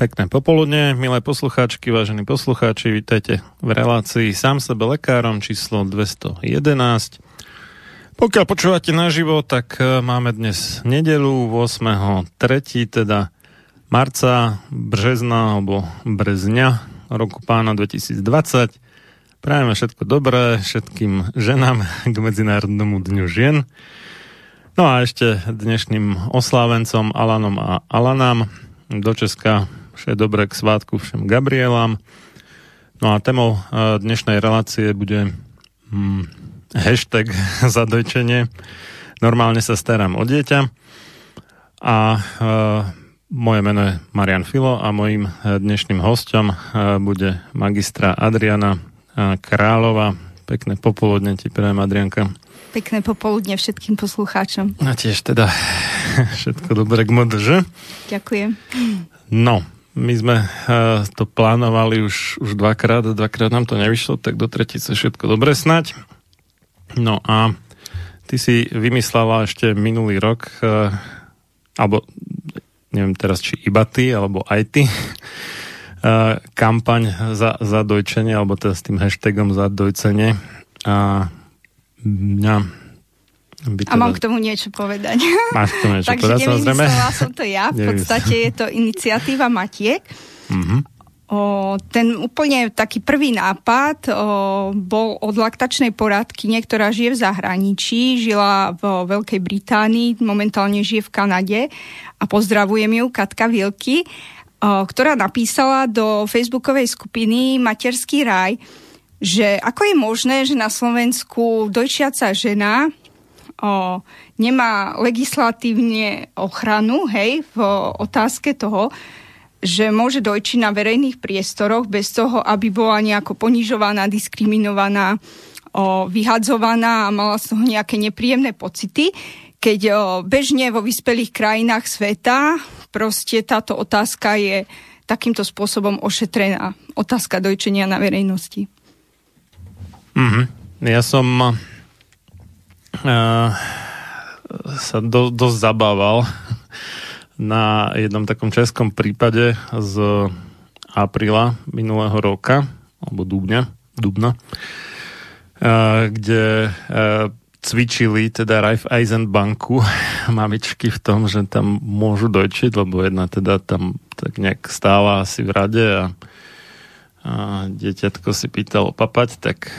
Pekné popoludne, milé poslucháčky, vážení poslucháči, vítajte v relácii Sám sebe lekárom číslo 211. Pokiaľ počúvate naživo, tak e, máme dnes nedelu 8.3., teda marca, března alebo brezňa roku pána 2020. Prajeme všetko dobré všetkým ženám k Medzinárodnému dňu žien. No a ešte dnešným oslávencom Alanom a Alanám do Česka Vše dobré k svátku všem Gabrielám. No a témou e, dnešnej relácie bude hmm, hashtag zadojčenie. Normálne sa starám o dieťa. A e, moje meno je Marian Filo a mojím e, dnešným hostom e, bude magistra Adriana Králova. Pekné popoludne ti prajem, Adrianka. Pekné popoludne všetkým poslucháčom. A tiež teda všetko dobré k MDŽ. Ďakujem. No, my sme uh, to plánovali už, už dvakrát, dvakrát nám to nevyšlo, tak do tretice všetko dobre snať. No a ty si vymyslela ešte minulý rok, uh, alebo neviem teraz, či iba ty, alebo aj ty, uh, kampaň za, za dojčenie, alebo teda s tým hashtagom za dojcenie. A mňa a mám k tomu niečo povedať. Máš k tomu niečo Takže povedať, samozrejme. som to ja, v podstate je to iniciatíva Matiek. Mm-hmm. O, ten úplne taký prvý nápad o, bol od laktačnej poradky, ktorá žije v zahraničí, žila v Veľkej Británii, momentálne žije v Kanade a pozdravujem ju, Katka Vilky, o, ktorá napísala do facebookovej skupiny Materský raj, že ako je možné, že na Slovensku dojčiaca žena o, nemá legislatívne ochranu, hej, v otázke toho, že môže dojčiť na verejných priestoroch bez toho, aby bola nejako ponižovaná, diskriminovaná, o, vyhadzovaná a mala z toho nejaké nepríjemné pocity. Keď o, bežne vo vyspelých krajinách sveta proste táto otázka je takýmto spôsobom ošetrená. Otázka dojčenia na verejnosti. Mm-hmm. Ja som sa do, dosť zabával na jednom takom českom prípade z apríla minulého roka, alebo dúbňa, dubna, kde cvičili teda Raiffeisen banku mamičky v tom, že tam môžu dojčiť, lebo jedna teda tam tak nejak stála asi v rade a, a dieťatko si pýtalo papať, tak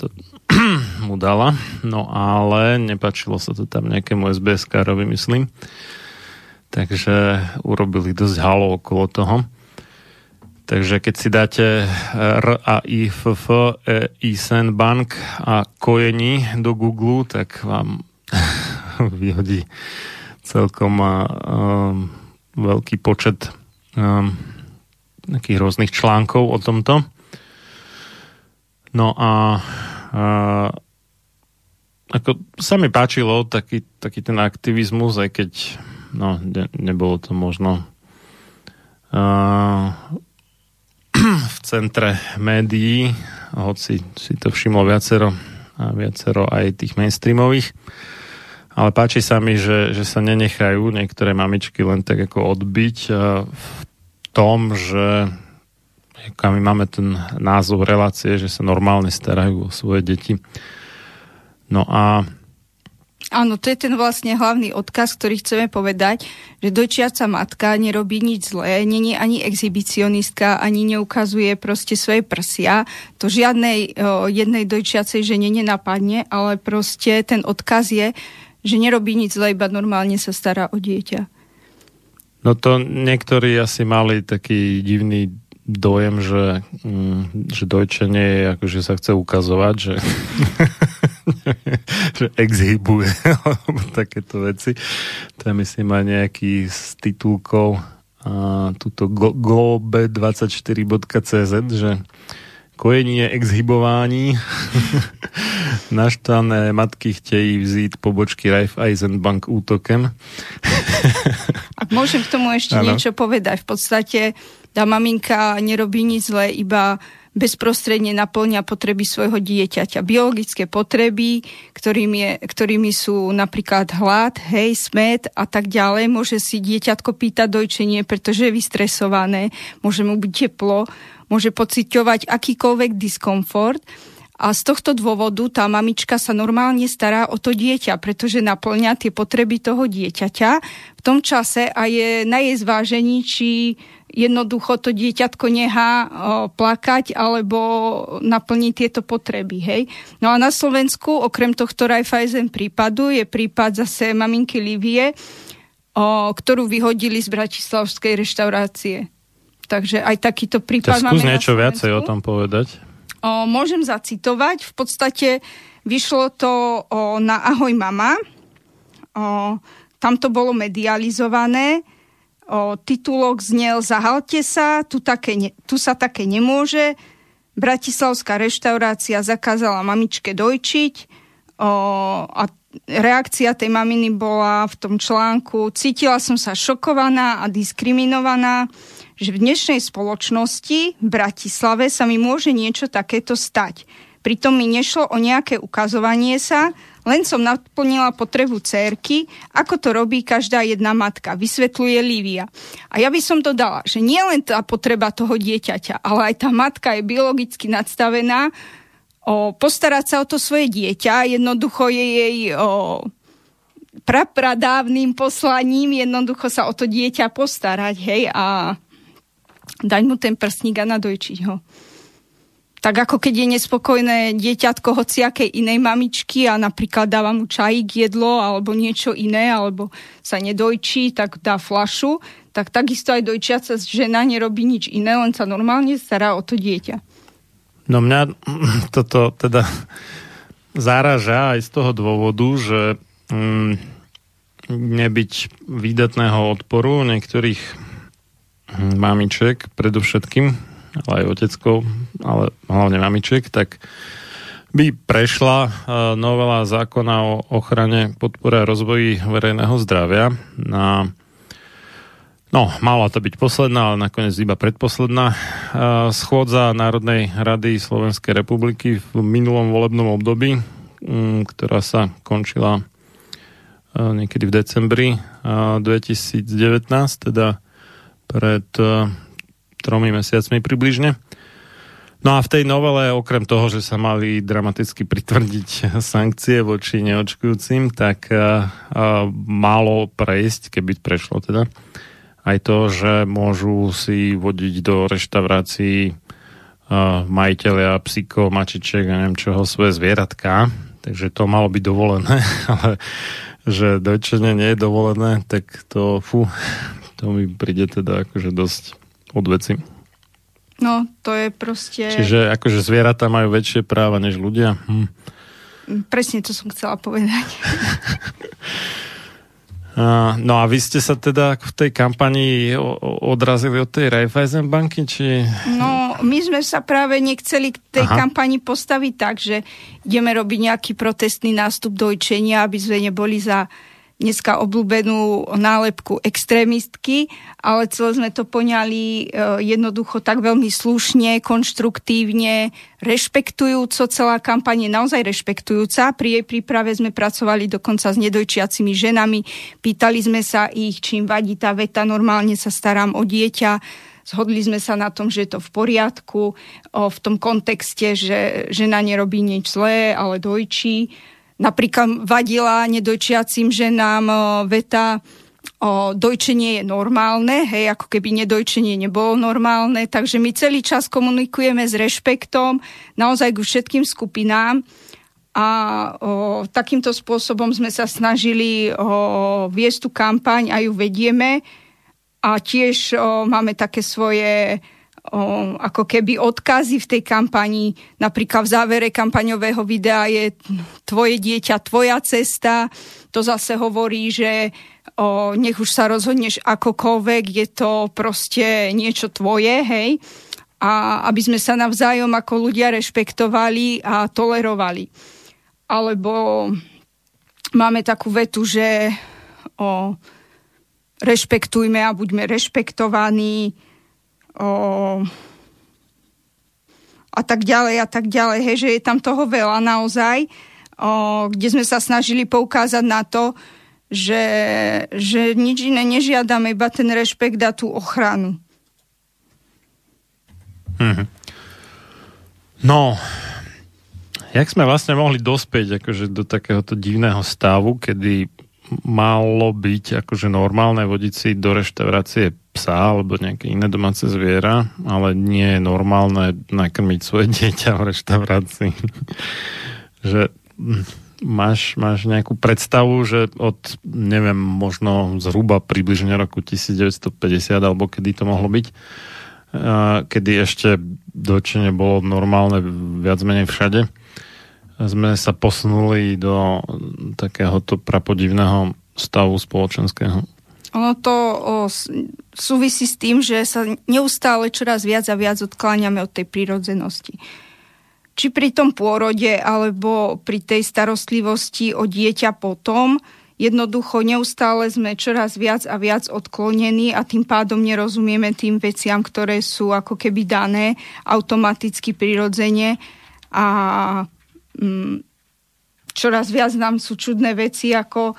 to mu dala. No ale nepačilo sa to tam nejakému SBS-károvi, myslím. Takže urobili dosť halo okolo toho. Takže keď si dáte R a I F F E I Sen Bank a kojení do Google, tak vám vyhodí celkom um, veľký počet um, takých rôznych článkov o tomto. No a uh, ako sa mi páčilo taký, taký ten aktivizmus, aj keď no, ne, nebolo to možno uh, v centre médií, hoci si to všimlo viacero a viacero aj tých mainstreamových. Ale páči sa mi, že, že sa nenechajú niektoré mamičky len tak ako odbiť v tom, že my máme ten názov relácie, že sa normálne starajú o svoje deti. No a Áno, to je ten vlastne hlavný odkaz, ktorý chceme povedať, že dojčiaca matka nerobí nič zlé, není ani exhibicionistka, ani neukazuje proste svoje prsia. To žiadnej o, jednej dojčiacej žene nenapadne, ale proste ten odkaz je, že nerobí nič zlé, iba normálne sa stará o dieťa. No to niektorí asi mali taký divný dojem, že, mm, že dojčenie je ako, že sa chce ukazovať, že že exhibuje alebo takéto veci. To je myslím aj nejaký z titulkov a túto globe24.cz, že kojenie exhibování naštvané matky chtějí vzít pobočky Raiffeisenbank útokem. Ak môžem k tomu ešte ano. niečo povedať. V podstate tá maminka nerobí nič zlé, iba bezprostredne naplňa potreby svojho dieťaťa. Biologické potreby, ktorým je, ktorými sú napríklad hlad, hej, smet a tak ďalej. Môže si dieťatko pýtať dojčenie, pretože je vystresované, môže mu byť teplo, môže pociťovať akýkoľvek diskomfort. A z tohto dôvodu tá mamička sa normálne stará o to dieťa, pretože naplňa tie potreby toho dieťaťa v tom čase a je na jej zvážení, či jednoducho to dieťatko nechá plakať alebo naplniť tieto potreby. Hej? No a na Slovensku, okrem tohto Raiffeisen prípadu, je prípad zase maminky Livie, o, ktorú vyhodili z bratislavskej reštaurácie. Takže aj takýto prípad máme niečo na viacej o tom povedať. O, môžem zacitovať. V podstate vyšlo to o, na Ahoj mama. O, tam to bolo medializované O, titulok znel Zahalte sa, tu, také ne, tu sa také nemôže. Bratislavská reštaurácia zakázala mamičke dojčiť o, a reakcia tej maminy bola v tom článku cítila som sa šokovaná a diskriminovaná, že v dnešnej spoločnosti v Bratislave sa mi môže niečo takéto stať. Pritom mi nešlo o nejaké ukazovanie sa, len som naplnila potrebu cérky, ako to robí každá jedna matka, vysvetľuje Lívia. A ja by som to dala, že nie len tá potreba toho dieťaťa, ale aj tá matka je biologicky nadstavená o, postarať sa o to svoje dieťa, jednoducho je jej o, prapradávnym poslaním jednoducho sa o to dieťa postarať, hej, a dať mu ten prstník a nadojčiť ho tak ako keď je nespokojné dieťatko hociakej inej mamičky a napríklad dáva mu čajík, jedlo alebo niečo iné, alebo sa nedojčí, tak dá flašu, tak takisto aj dojčiaca žena nerobí nič iné, len sa normálne stará o to dieťa. No mňa toto teda záraža aj z toho dôvodu, že mm, nebyť výdatného odporu niektorých hm, mamiček, predovšetkým ale aj oteckov, ale hlavne mamičiek, tak by prešla e, novela zákona o ochrane, podpore a rozvoji verejného zdravia na No, mala to byť posledná, ale nakoniec iba predposledná e, schôdza Národnej rady Slovenskej republiky v minulom volebnom období, ktorá sa končila niekedy v decembri 2019, teda pred tromi mesiacmi približne. No a v tej novele, okrem toho, že sa mali dramaticky pritvrdiť sankcie voči neočkujúcim, tak uh, uh, malo prejsť, keby prešlo teda, aj to, že môžu si vodiť do reštaurácií uh, majiteľia psíkov, mačiček a neviem čoho, svoje zvieratka. Takže to malo byť dovolené, ale že dojčenie nie je dovolené, tak to, fú, to mi príde teda akože dosť odveci. No, to je proste... Čiže akože zvieratá majú väčšie práva než ľudia? Hm. Presne to som chcela povedať. no a vy ste sa teda v tej kampani odrazili od tej Raiffeisen banky, či... No, my sme sa práve nechceli k tej Aha. kampani postaviť tak, že ideme robiť nejaký protestný nástup dojčenia, aby sme neboli za dneska obľúbenú nálepku extrémistky, ale celé sme to poňali e, jednoducho tak veľmi slušne, konštruktívne, rešpektujúco. Celá kampaň je naozaj rešpektujúca. Pri jej príprave sme pracovali dokonca s nedojčiacimi ženami. Pýtali sme sa ich, čím vadí tá veta, normálne sa starám o dieťa. Zhodli sme sa na tom, že je to v poriadku, v tom kontexte, že žena nerobí nič zlé, ale dojčí Napríklad vadila nedojčiacim ženám veta o, dojčenie je normálne, hej, ako keby nedojčenie nebolo normálne, takže my celý čas komunikujeme s rešpektom naozaj ku všetkým skupinám a o, takýmto spôsobom sme sa snažili o, viesť tú kampaň a ju vedieme a tiež o, máme také svoje o, ako keby odkazy v tej kampani. Napríklad v závere kampaňového videa je tvoje dieťa, tvoja cesta. To zase hovorí, že o, nech už sa rozhodneš akokoľvek, je to proste niečo tvoje, hej. A aby sme sa navzájom ako ľudia rešpektovali a tolerovali. Alebo máme takú vetu, že o, rešpektujme a buďme rešpektovaní, o, a tak ďalej a tak ďalej, hej, že je tam toho veľa naozaj, o, kde sme sa snažili poukázať na to, že, že nič iné nežiadame, iba ten rešpekt a tú ochranu. Hmm. No, jak sme vlastne mohli dospieť akože do takéhoto divného stavu, kedy malo byť akože normálne vodiť si do reštaurácie psa alebo nejaké iné domáce zviera, ale nie je normálne nakrmiť svoje dieťa v reštaurácii. že hm, máš, máš nejakú predstavu, že od, neviem, možno zhruba približne roku 1950 alebo kedy to mohlo byť, kedy ešte dočenie bolo normálne viac menej všade, sme sa posunuli do takéhoto prapodivného stavu spoločenského. Ono to o, súvisí s tým, že sa neustále čoraz viac a viac odkláňame od tej prírodzenosti. Či pri tom pôrode, alebo pri tej starostlivosti o dieťa potom, jednoducho neustále sme čoraz viac a viac odklonení a tým pádom nerozumieme tým veciam, ktoré sú ako keby dané automaticky prirodzene a čoraz viac nám sú čudné veci, ako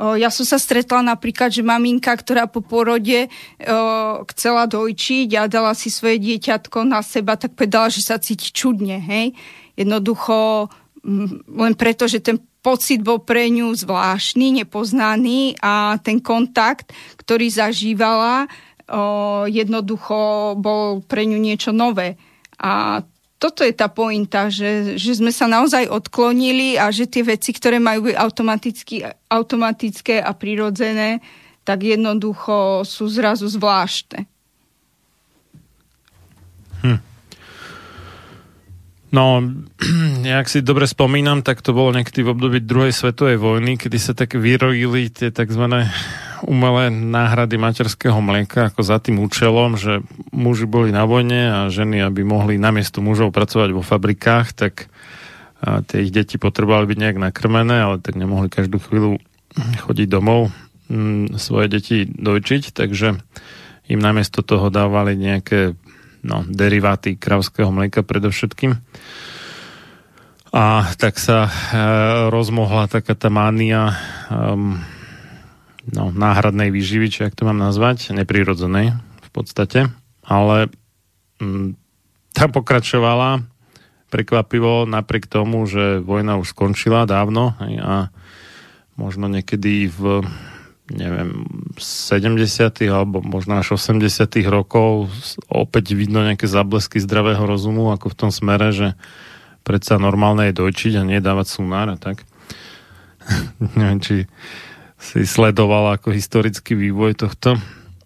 ja som sa stretla napríklad, že maminka, ktorá po porode chcela dojčiť a dala si svoje dieťatko na seba, tak povedala, že sa cíti čudne, hej. Jednoducho mm, len preto, že ten pocit bol pre ňu zvláštny, nepoznaný a ten kontakt, ktorý zažívala, jednoducho bol pre ňu niečo nové. A toto je tá pointa, že, že sme sa naozaj odklonili a že tie veci, ktoré majú byť automatické a prirodzené, tak jednoducho sú zrazu zvláštne. Hm. No, jak si dobre spomínam, tak to bolo niekedy v období druhej svetovej vojny, kedy sa tak vyrojili tie tzv umelé náhrady materského mlieka ako za tým účelom, že muži boli na vojne a ženy, aby mohli namiesto mužov pracovať vo fabrikách, tak tie ich deti potrebovali byť nejak nakrmené, ale tak nemohli každú chvíľu chodiť domov m, mm, svoje deti dojčiť, takže im namiesto toho dávali nejaké no, deriváty kravského mlieka predovšetkým. A tak sa e, rozmohla taká tá mánia um, no, náhradnej výživy, či ak to mám nazvať, neprirodzenej v podstate, ale um, tá pokračovala prekvapivo napriek tomu, že vojna už skončila dávno a možno niekedy v neviem, 70. alebo možno až 80. rokov opäť vidno nejaké zablesky zdravého rozumu, ako v tom smere, že predsa normálne je dojčiť a nedávať sunár a tak. neviem, či si sledovala ako historický vývoj tohto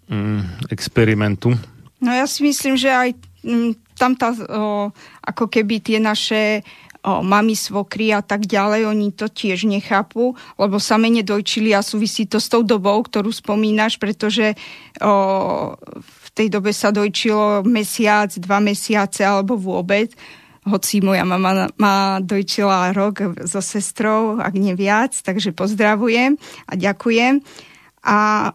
mm, experimentu. No ja si myslím, že aj mm, tam tá, o, ako keby tie naše o, mami, svokry a tak ďalej, oni to tiež nechápu, lebo sa menej dojčili a súvisí to s tou dobou, ktorú spomínaš, pretože o, v tej dobe sa dojčilo mesiac, dva mesiace alebo vôbec hoci moja mama ma dojčila rok so sestrou, ak nie viac, takže pozdravujem a ďakujem. A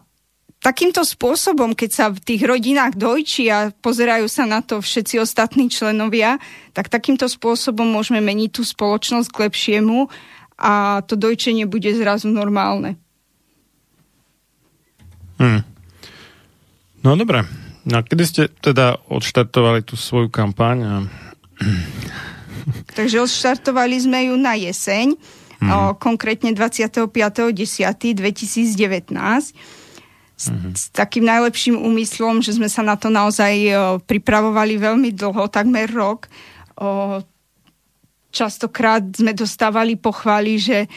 takýmto spôsobom, keď sa v tých rodinách dojčí a pozerajú sa na to všetci ostatní členovia, tak takýmto spôsobom môžeme meniť tú spoločnosť k lepšiemu a to dojčenie bude zrazu normálne. Hmm. No dobre. No kedy ste teda odštartovali tú svoju kampaň? A... Takže odštartovali sme ju na jeseň, hmm. o, konkrétne 25.10.2019 s, mm-hmm. s takým najlepším úmyslom, že sme sa na to naozaj o, pripravovali veľmi dlho, takmer rok. O, častokrát sme dostávali pochvály, že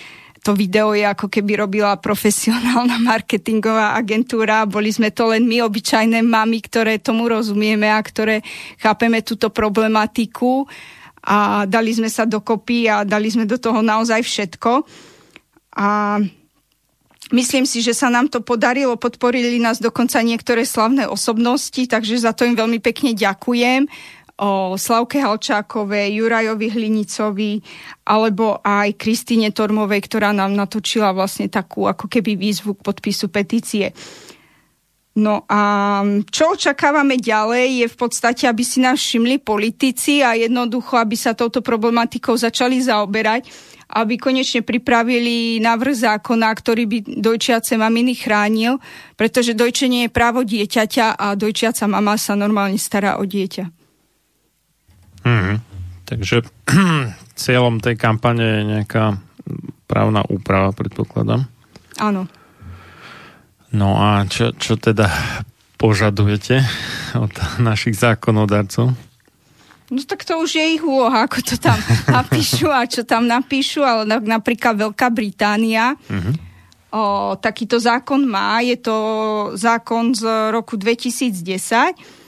to video je ako keby robila profesionálna marketingová agentúra. Boli sme to len my, obyčajné mamy, ktoré tomu rozumieme a ktoré chápeme túto problematiku a dali sme sa dokopy a dali sme do toho naozaj všetko. A Myslím si, že sa nám to podarilo, podporili nás dokonca niektoré slavné osobnosti, takže za to im veľmi pekne ďakujem. O Slavke Halčákovej, Jurajovi Hlinicovi, alebo aj Kristine Tormovej, ktorá nám natočila vlastne takú ako keby výzvu k podpisu petície. No a čo očakávame ďalej je v podstate, aby si nás všimli politici a jednoducho, aby sa touto problematikou začali zaoberať aby konečne pripravili návrh zákona, ktorý by dojčiace maminy chránil, pretože dojčenie je právo dieťaťa a dojčiaca mama sa normálne stará o dieťa. Hmm. Takže cieľom tej kampane je nejaká právna úprava, predpokladám. Áno. No a čo, čo teda požadujete od našich zákonodarcov? No tak to už je ich úloha, ako to tam napíšu a čo tam napíšu, ale napríklad Veľká Británia uh-huh. o, takýto zákon má, je to zákon z roku 2010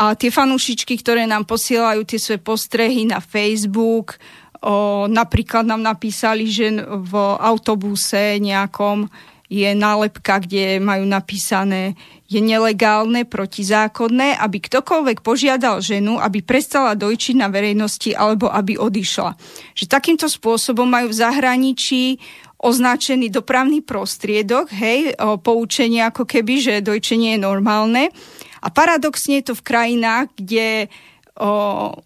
a tie fanúšičky, ktoré nám posielajú tie svoje postrehy na Facebook, o, napríklad nám napísali, že v autobuse nejakom je nálepka, kde majú napísané je nelegálne, protizákonné, aby ktokoľvek požiadal ženu, aby prestala dojčiť na verejnosti alebo aby odišla. Že takýmto spôsobom majú v zahraničí označený dopravný prostriedok, hej, poučenie ako keby, že dojčenie je normálne. A paradoxne je to v krajinách, kde o,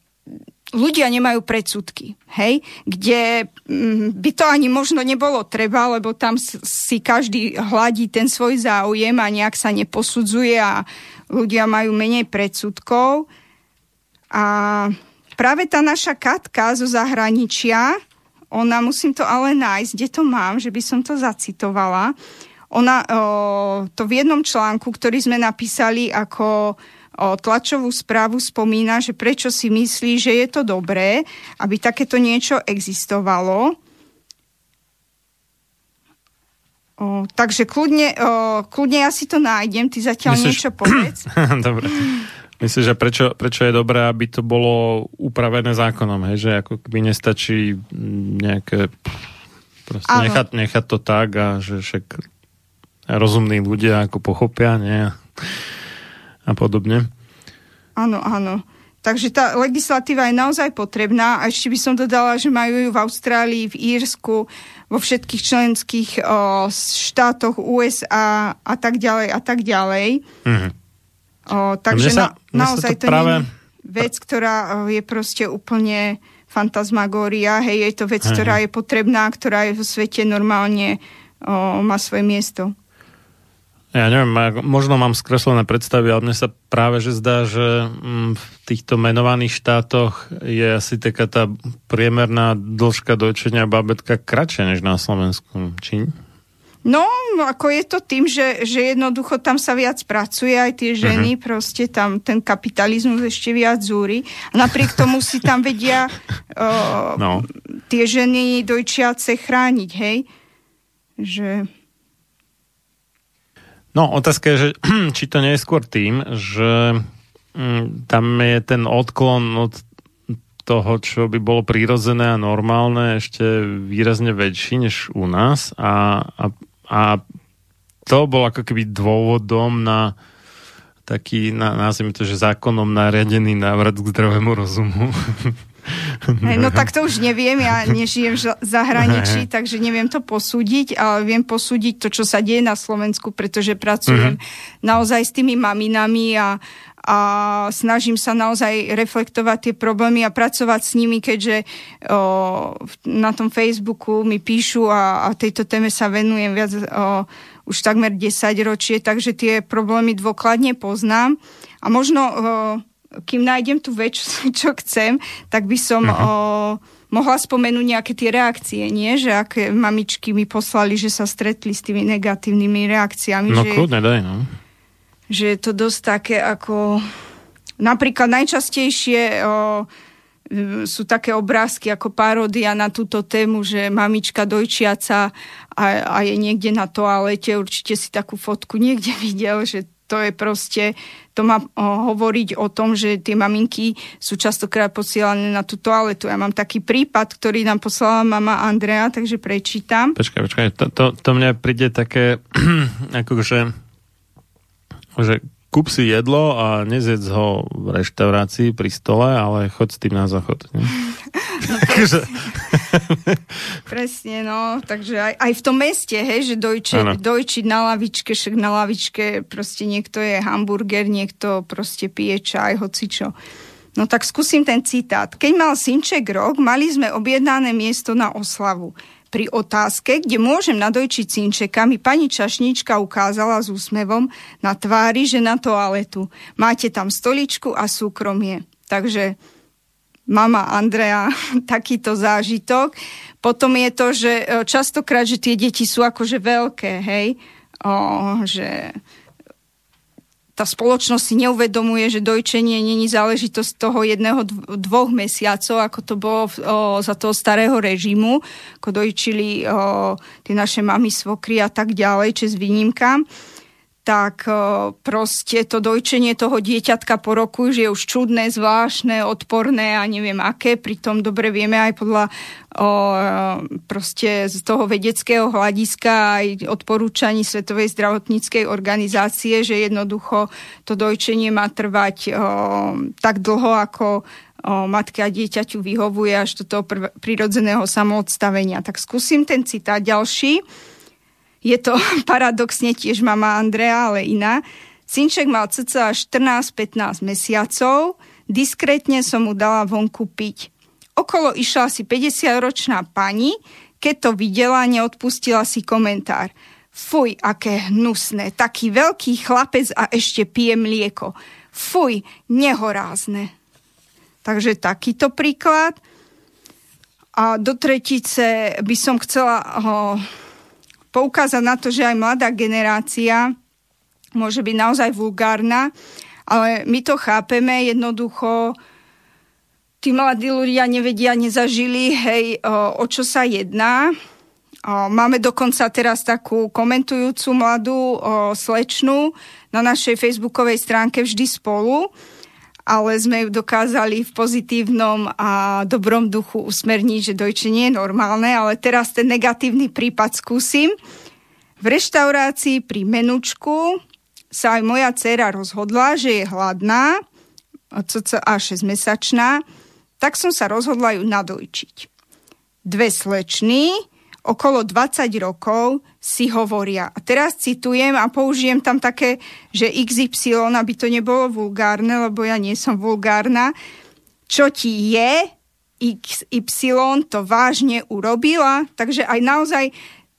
ľudia nemajú predsudky, hej, kde mm, by to ani možno nebolo treba, lebo tam si každý hladí ten svoj záujem a nejak sa neposudzuje a ľudia majú menej predsudkov. A práve tá naša Katka zo zahraničia, ona, musím to ale nájsť, kde to mám, že by som to zacitovala, ona o, to v jednom článku, ktorý sme napísali ako o tlačovú správu spomína, že prečo si myslí, že je to dobré, aby takéto niečo existovalo. O, takže kľudne, o, kľudne ja si to nájdem, ty zatiaľ Myslíš... niečo povedz. Dobre. Myslíš, že prečo, prečo je dobré, aby to bolo upravené zákonom, hej? že ako keby nestačí nejaké proste nechať, nechať to tak a že však rozumní ľudia ako pochopia, nie? a podobne. Áno, áno. Takže tá legislatíva je naozaj potrebná a ešte by som dodala, že majú ju v Austrálii, v Írsku, vo všetkých členských o, štátoch USA a tak ďalej a tak ďalej. Mm-hmm. O, takže sa, na, naozaj to, to práve... nie je vec, ktorá je proste úplne fantasmagória. Hej, je to vec, Aha. ktorá je potrebná, ktorá je vo svete normálne o, má svoje miesto. Ja neviem, možno mám skreslené predstavy, ale mne sa práve že zdá, že mm, v týchto menovaných štátoch je asi taká tá priemerná dĺžka dojčenia babetka kratšia než na Slovensku. Či? No, ako je to tým, že, že jednoducho tam sa viac pracuje, aj tie ženy, uh-huh. proste tam ten kapitalizmus ešte viac zúri. A napriek tomu si tam vedia uh, no. tie ženy dojčiace chrániť, hej? Že... No, otázka je, že či to nie je skôr tým, že mm, tam je ten odklon od toho, čo by bolo prírodzené a normálne, ešte výrazne väčší než u nás a, a, a to bol ako keby dôvodom na taký, na, nazvime to, že zákonom nariadený návrat k zdravému rozumu. Hej, no tak to už neviem, ja nežijem v zahraničí, takže neviem to posúdiť, ale viem posúdiť to, čo sa deje na Slovensku, pretože pracujem uh-huh. naozaj s tými maminami a, a snažím sa naozaj reflektovať tie problémy a pracovať s nimi, keďže o, na tom Facebooku mi píšu a, a tejto téme sa venujem viac o, už takmer 10 ročie, takže tie problémy dôkladne poznám. A možno o, kým nájdem tú vec, čo chcem, tak by som uh-huh. o, mohla spomenúť nejaké tie reakcie, nie? Že aké mamičky mi poslali, že sa stretli s tými negatívnymi reakciami. No že, kľudne, daj, no. Že je to dosť také ako... Napríklad najčastejšie o, sú také obrázky ako paródia na túto tému, že mamička dojčiaca a, a je niekde na toalete, určite si takú fotku niekde videl, že to je proste, to má hovoriť o tom, že tie maminky sú častokrát posielané na tú toaletu. Ja mám taký prípad, ktorý nám poslala mama Andrea, takže prečítam. Počkaj, počkaj, to, to, to mne príde také, akože, že kúp si jedlo a nezjedz ho v reštaurácii pri stole, ale choď s tým na záchod. Ne? No presne. presne, no. Takže aj, aj v tom meste, hej, že dojče, dojčiť na lavičke, však na lavičke proste niekto je hamburger, niekto proste pije čaj, hocičo. No tak skúsim ten citát. Keď mal synček rok, mali sme objednané miesto na oslavu. Pri otázke, kde môžem nadojčiť synčeka, mi pani čašnička ukázala s úsmevom na tvári, že na toaletu. Máte tam stoličku a súkromie. Takže mama Andrea takýto zážitok. Potom je to, že e, častokrát, že tie deti sú akože veľké, hej, o, že tá spoločnosť si neuvedomuje, že dojčenie není záležitosť toho jedného, dvoch mesiacov, ako to bolo o, za toho starého režimu, ako dojčili o, tie naše mamy, svokry a tak ďalej, čes výnimkám tak proste to dojčenie toho dieťatka po roku že je už čudné, zvláštne, odporné a neviem aké. Pritom dobre vieme aj podľa o, proste z toho vedeckého hľadiska aj odporúčaní Svetovej zdravotníckej organizácie, že jednoducho to dojčenie má trvať o, tak dlho, ako o, matke a dieťaťu vyhovuje až do toho prv- prirodzeného samoodstavenia. Tak skúsim ten citát ďalší. Je to paradoxne tiež mama Andrea, ale iná. Synček mal cca 14-15 mesiacov, diskrétne som mu dala vonku piť. Okolo išla asi 50-ročná pani, keď to videla, neodpustila si komentár. Fuj, aké hnusné, taký veľký chlapec a ešte pije mlieko. Fuj, nehorázne. Takže takýto príklad. A do tretice by som chcela ho poukázať na to, že aj mladá generácia môže byť naozaj vulgárna, ale my to chápeme jednoducho, tí mladí ľudia nevedia, nezažili, hej, o, o čo sa jedná. Máme dokonca teraz takú komentujúcu mladú o, slečnu na našej facebookovej stránke vždy spolu, ale sme ju dokázali v pozitívnom a dobrom duchu usmerniť, že dojčenie je normálne, ale teraz ten negatívny prípad skúsim. V reštaurácii pri menučku sa aj moja dcera rozhodla, že je hladná, cca 6-mesačná, tak som sa rozhodla ju nadojčiť. Dve slečny, okolo 20 rokov, si hovoria. A teraz citujem a použijem tam také, že XY, aby to nebolo vulgárne, lebo ja nie som vulgárna. Čo ti je, XY to vážne urobila. Takže aj naozaj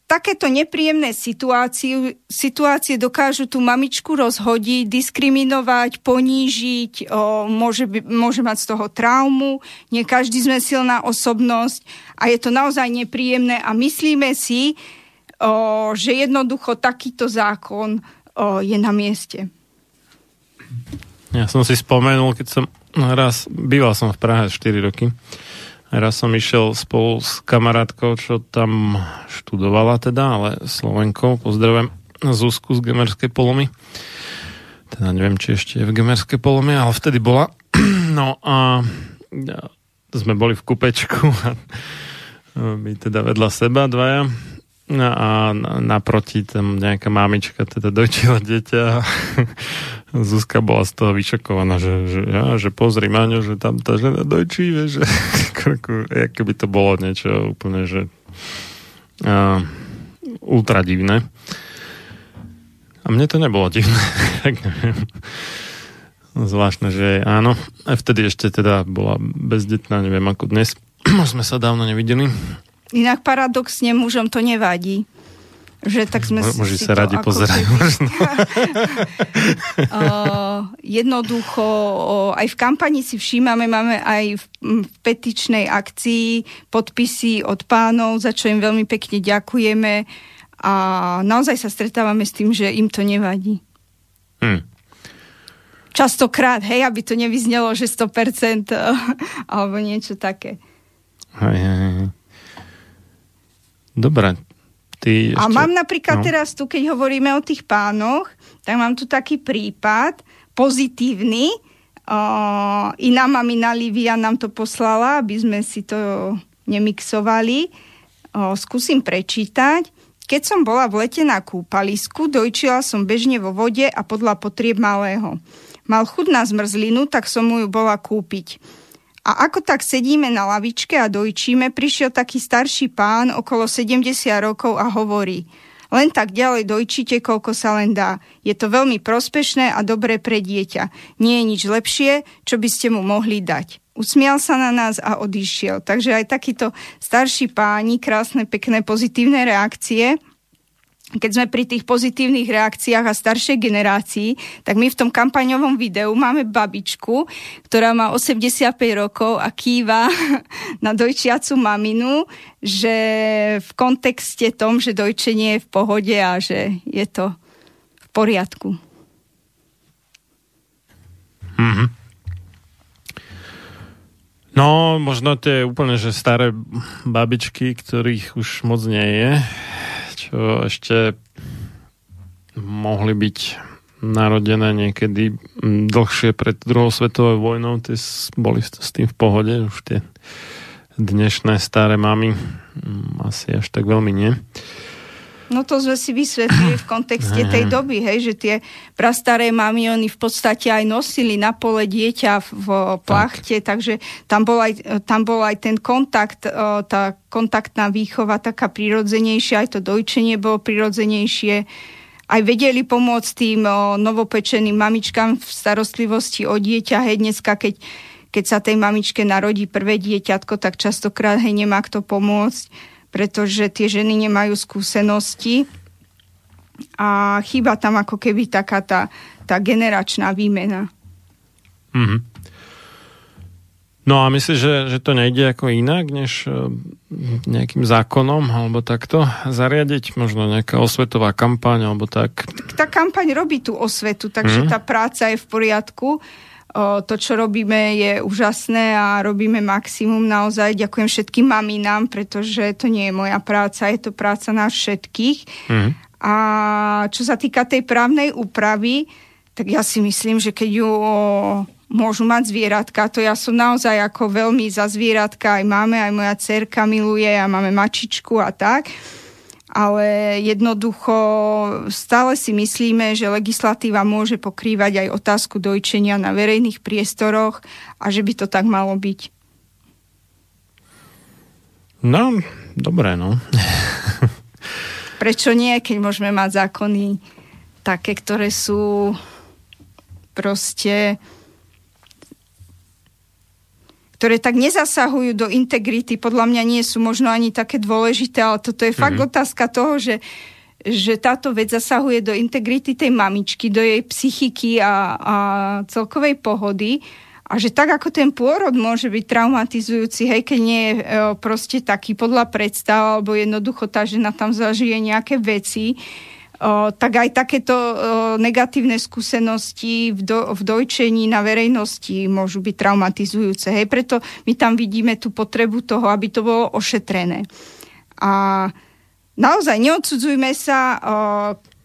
takéto nepríjemné situácie, situácie dokážu tú mamičku rozhodiť, diskriminovať, ponížiť, o, môže, môže mať z toho traumu, nie každý sme silná osobnosť a je to naozaj nepríjemné a myslíme si, o, že jednoducho takýto zákon o, je na mieste. Ja som si spomenul, keď som raz, býval som v Prahe 4 roky, raz som išiel spolu s kamarátkou, čo tam študovala teda, ale Slovenkou, pozdravujem Zuzku z Gemerskej polomy. Teda neviem, či ešte je v Gemerskej polome, ale vtedy bola. No a sme boli v kupečku a my teda vedľa seba dvaja a naproti tam nejaká mamička teda dojčila dieťa Zuzka bola z toho vyšokovaná, že, že, ja, že pozri Maňo, že tam tá žena dojčí, vieš, že keby to bolo niečo úplne, že uh, ultra divné. A mne to nebolo divné, tak neviem. Zvláštne, že áno. A vtedy ešte teda bola bezdetná, neviem ako dnes. Sme sa dávno nevideli. Inak paradoxne mužom to nevadí. Že tak sme Môže si sa radi pozerajú. jednoducho, aj v kampani si všímame, máme aj v, v petičnej akcii podpisy od pánov, za čo im veľmi pekne ďakujeme a naozaj sa stretávame s tým, že im to nevadí. Hmm. Častokrát, hej, aby to nevyznelo, že 100% alebo niečo také. Hej, hej, hej. Dobre. Ty ešte... A mám napríklad no. teraz tu, keď hovoríme o tých pánoch, tak mám tu taký prípad pozitívny. Uh, iná mamina Livia nám to poslala, aby sme si to nemixovali. Uh, skúsim prečítať. Keď som bola v lete na kúpalisku, dojčila som bežne vo vode a podľa potrieb malého. Mal chud na zmrzlinu, tak som mu ju bola kúpiť. A ako tak sedíme na lavičke a dojčíme, prišiel taký starší pán okolo 70 rokov a hovorí len tak ďalej dojčite, koľko sa len dá. Je to veľmi prospešné a dobré pre dieťa. Nie je nič lepšie, čo by ste mu mohli dať. Usmial sa na nás a odišiel. Takže aj takíto starší páni, krásne, pekné, pozitívne reakcie keď sme pri tých pozitívnych reakciách a staršej generácii, tak my v tom kampaňovom videu máme babičku, ktorá má 85 rokov a kýva na dojčiacu maminu, že v kontexte tom, že dojčenie je v pohode a že je to v poriadku. Mm-hmm. No, možno tie úplne, že staré babičky, ktorých už moc nie je, ešte mohli byť narodené niekedy dlhšie pred druhou svetovou vojnou, tie boli s tým v pohode, už tie dnešné staré mamy asi až tak veľmi nie. No to sme si vysvetlili v kontexte tej doby, hej, že tie prastaré mami, oni v podstate aj nosili na pole dieťa v plachte, tak. takže tam bol, aj, tam bol aj ten kontakt, tá kontaktná výchova taká prirodzenejšia, aj to dojčenie bolo prirodzenejšie aj vedeli pomôcť tým novopečeným mamičkám v starostlivosti o dieťa. Hej, dneska, keď, keď sa tej mamičke narodí prvé dieťatko, tak častokrát hej, nemá kto pomôcť pretože tie ženy nemajú skúsenosti a chýba tam ako keby taká tá, tá generačná výmena. Mm-hmm. No a myslíš, že, že to nejde ako inak, než e, nejakým zákonom alebo takto zariadiť? Možno nejaká osvetová kampaň alebo tak? Tá kampaň robí tú osvetu, takže mm. tá práca je v poriadku to, čo robíme, je úžasné a robíme maximum naozaj. Ďakujem všetkým maminám, pretože to nie je moja práca, je to práca nás všetkých. Mm. A čo sa týka tej právnej úpravy, tak ja si myslím, že keď ju môžu mať zvieratka, to ja som naozaj ako veľmi za zvieratka, aj máme, aj moja cerka miluje a máme mačičku a tak ale jednoducho stále si myslíme, že legislatíva môže pokrývať aj otázku dojčenia na verejných priestoroch a že by to tak malo byť. No, dobré, no. Prečo nie, keď môžeme mať zákony také, ktoré sú proste ktoré tak nezasahujú do integrity, podľa mňa nie sú možno ani také dôležité, ale toto je fakt mm-hmm. otázka toho, že, že táto vec zasahuje do integrity tej mamičky, do jej psychiky a, a celkovej pohody a že tak ako ten pôrod môže byť traumatizujúci, hej, keď nie je e, proste taký podľa predstav, alebo jednoducho tá žena tam zažije nejaké veci, tak aj takéto negatívne skúsenosti v, do, v dojčení na verejnosti môžu byť traumatizujúce. Hej. Preto my tam vidíme tú potrebu toho, aby to bolo ošetrené. A naozaj neodsudzujme sa,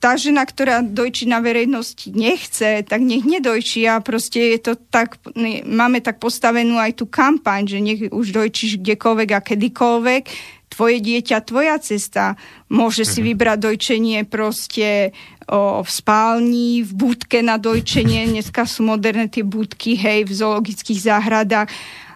tá žena, ktorá dojčí na verejnosti nechce, tak nech nedojčí a proste je to tak, máme tak postavenú aj tú kampaň, že nech už dojčíš kdekoľvek a kedykoľvek, tvoje dieťa, tvoja cesta. Môže si mhm. vybrať dojčenie proste o, v spálni, v budke na dojčenie. Dneska sú moderné tie budky, hej, v zoologických záhradách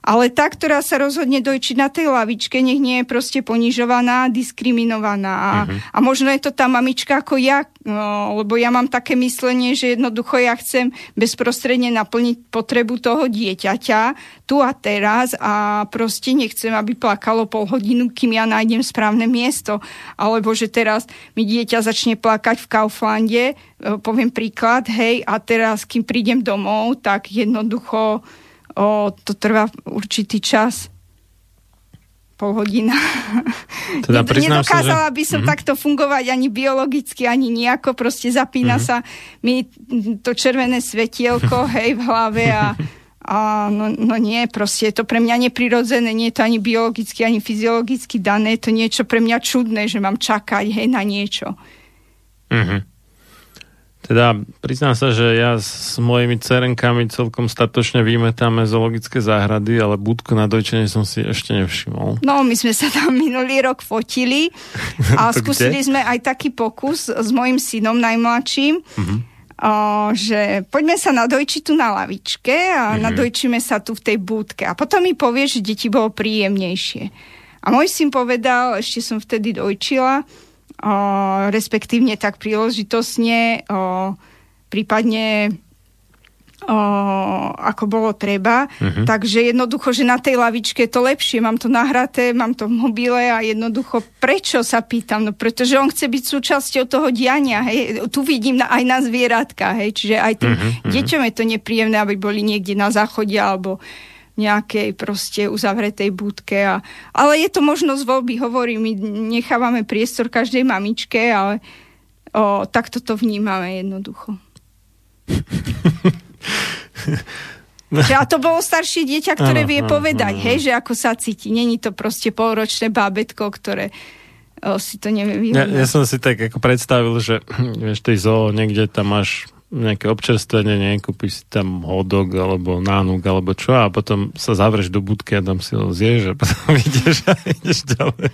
ale tá, ktorá sa rozhodne dojčiť na tej lavičke, nech nie je proste ponižovaná, diskriminovaná. A, uh-huh. a možno je to tá mamička ako ja, no, lebo ja mám také myslenie, že jednoducho ja chcem bezprostredne naplniť potrebu toho dieťaťa tu a teraz a proste nechcem, aby plakalo pol hodinu, kým ja nájdem správne miesto. Alebo že teraz mi dieťa začne plakať v Kauflande, e, poviem príklad, hej, a teraz, kým prídem domov, tak jednoducho o, to trvá určitý čas pol hodina. Teda Nedokázala sa, že... by som mm-hmm. takto fungovať ani biologicky, ani nejako. Proste zapína mm-hmm. sa mi to červené svetielko, hej, v hlave a, a no, no nie, proste je to pre mňa neprirodzené, nie je to ani biologicky, ani fyziologicky dané, je to niečo pre mňa čudné, že mám čakať, hej, na niečo. Mm-hmm. Teda priznám sa, že ja s mojimi cerenkami celkom statočne vymetáme zoologické záhrady, ale budku na dojčenie som si ešte nevšimol. No, my sme sa tam minulý rok fotili a skúsili kde? sme aj taký pokus s mojim synom najmladším, uh-huh. o, že poďme sa nadojčiť tu na lavičke a uh-huh. nadojčíme sa tu v tej budke. A potom mi povie, že deti bolo príjemnejšie. A môj syn povedal, ešte som vtedy dojčila, respektívne tak príležitosne, prípadne o, ako bolo treba. Uh-huh. Takže jednoducho, že na tej lavičke je to lepšie, mám to nahraté, mám to v mobile a jednoducho, prečo sa pýtam? No pretože on chce byť súčasťou toho diania, hej. Tu vidím na, aj na zvieratka, hej. Čiže aj tým uh-huh. deťom je to nepríjemné, aby boli niekde na záchode alebo nejakej proste uzavretej budke. A, ale je to možnosť voľby, hovorím, my nechávame priestor každej mamičke, ale o, takto to vnímame jednoducho. Že a to bolo staršie dieťa, ktoré ano, vie ano, povedať, ano. hej, že ako sa cíti. Není to proste polročné bábetko, ktoré o, si to nevie vyhodnúť. Ja, ja som si tak ako predstavil, že vieš, tej zoo niekde tam máš nejaké občerstvenie, nie, kúpiš si tam hodok alebo nánuk alebo čo a potom sa zavreš do budky a tam si ho zješ a potom ideš a ideš ďalej.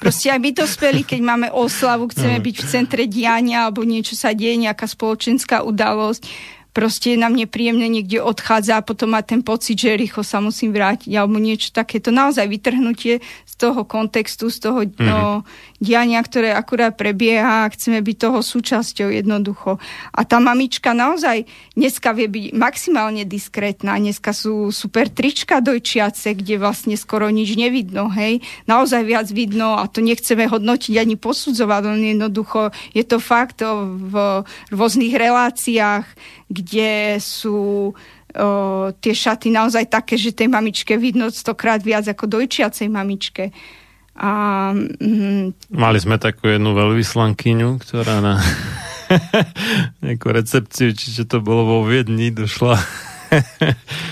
Proste aj my dospeli, keď máme oslavu, chceme byť v centre diania alebo niečo sa deje, nejaká spoločenská udalosť, proste nám nepríjemne niekde odchádza a potom má ten pocit, že rýchlo sa musím vrátiť alebo niečo takéto. Naozaj vytrhnutie z toho kontextu, z toho mm-hmm. no, diania, ktoré akurát prebieha a chceme byť toho súčasťou jednoducho. A tá mamička naozaj dneska vie byť maximálne diskrétna. Dneska sú super trička dojčiace, kde vlastne skoro nič nevidno, hej. Naozaj viac vidno a to nechceme hodnotiť ani posudzovať, len jednoducho je to fakt v rôznych reláciách, kde sú o, tie šaty naozaj také, že tej mamičke vidno stokrát viac ako dojčiacej mamičke. A, mm, Mali sme takú jednu veľvyslankyňu, ktorá na nejakú recepciu, či čo to bolo vo Viedni, došla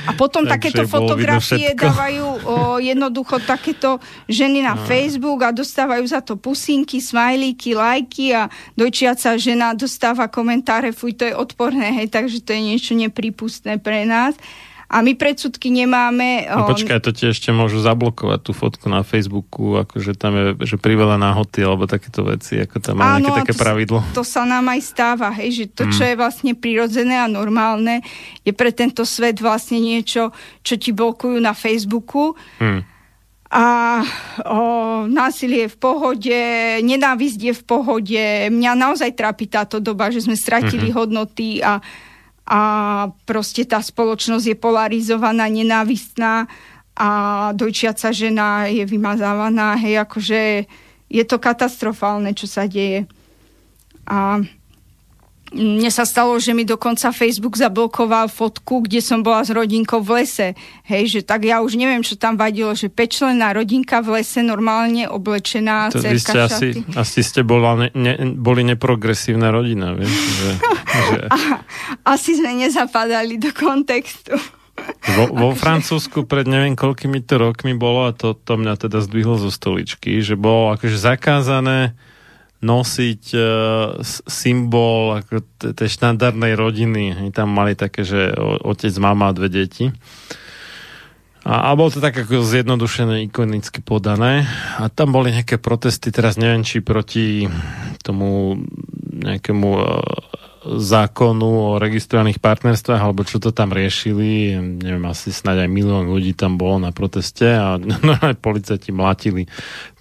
a potom takéto fotografie dávajú o, jednoducho takéto ženy na no. Facebook a dostávajú za to pusinky, smajlíky, lajky a dojčiaca žena dostáva komentáre, fuj, to je odporné, hej, takže to je niečo neprípustné pre nás. A my predsudky nemáme... No počkaj, to ti ešte môžu zablokovať tú fotku na Facebooku, akože tam je, že priveľa náhoty, alebo takéto veci, ako tam má nejaké také to, pravidlo. to sa nám aj stáva, hej, že to, čo mm. je vlastne prirodzené a normálne, je pre tento svet vlastne niečo, čo ti blokujú na Facebooku. Mm. A o, násilie je v pohode, nenávisť je v pohode. Mňa naozaj trápi táto doba, že sme stratili mm-hmm. hodnoty a a proste tá spoločnosť je polarizovaná, nenávistná a dojčiaca žena je vymazávaná, hej, akože je to katastrofálne, čo sa deje. A mne sa stalo, že mi dokonca Facebook zablokoval fotku, kde som bola s rodinkou v lese. Hej, že tak ja už neviem, čo tam vadilo, že pečlená rodinka v lese normálne oblečená, to vy ste asi, asi ste bola ne, ne, boli neprogresívna rodina, vieš? Že, že... A, asi sme nezapadali do kontextu. Vo, vo Francúzsku pred neviem koľkými to rokmi bolo, a to, to mňa teda zdvihlo zo stoličky, že bolo akože zakázané nosiť uh, symbol ako tej štandardnej rodiny. Oni tam mali také, že otec, mama a dve deti. A, a bolo to tak ako zjednodušené, ikonicky podané. A tam boli nejaké protesty, teraz neviem, či proti tomu nejakému uh, zákonu o registrovaných partnerstvách, alebo čo to tam riešili, neviem, asi snáď aj milión ľudí tam bolo na proteste a no, aj policajti mlatili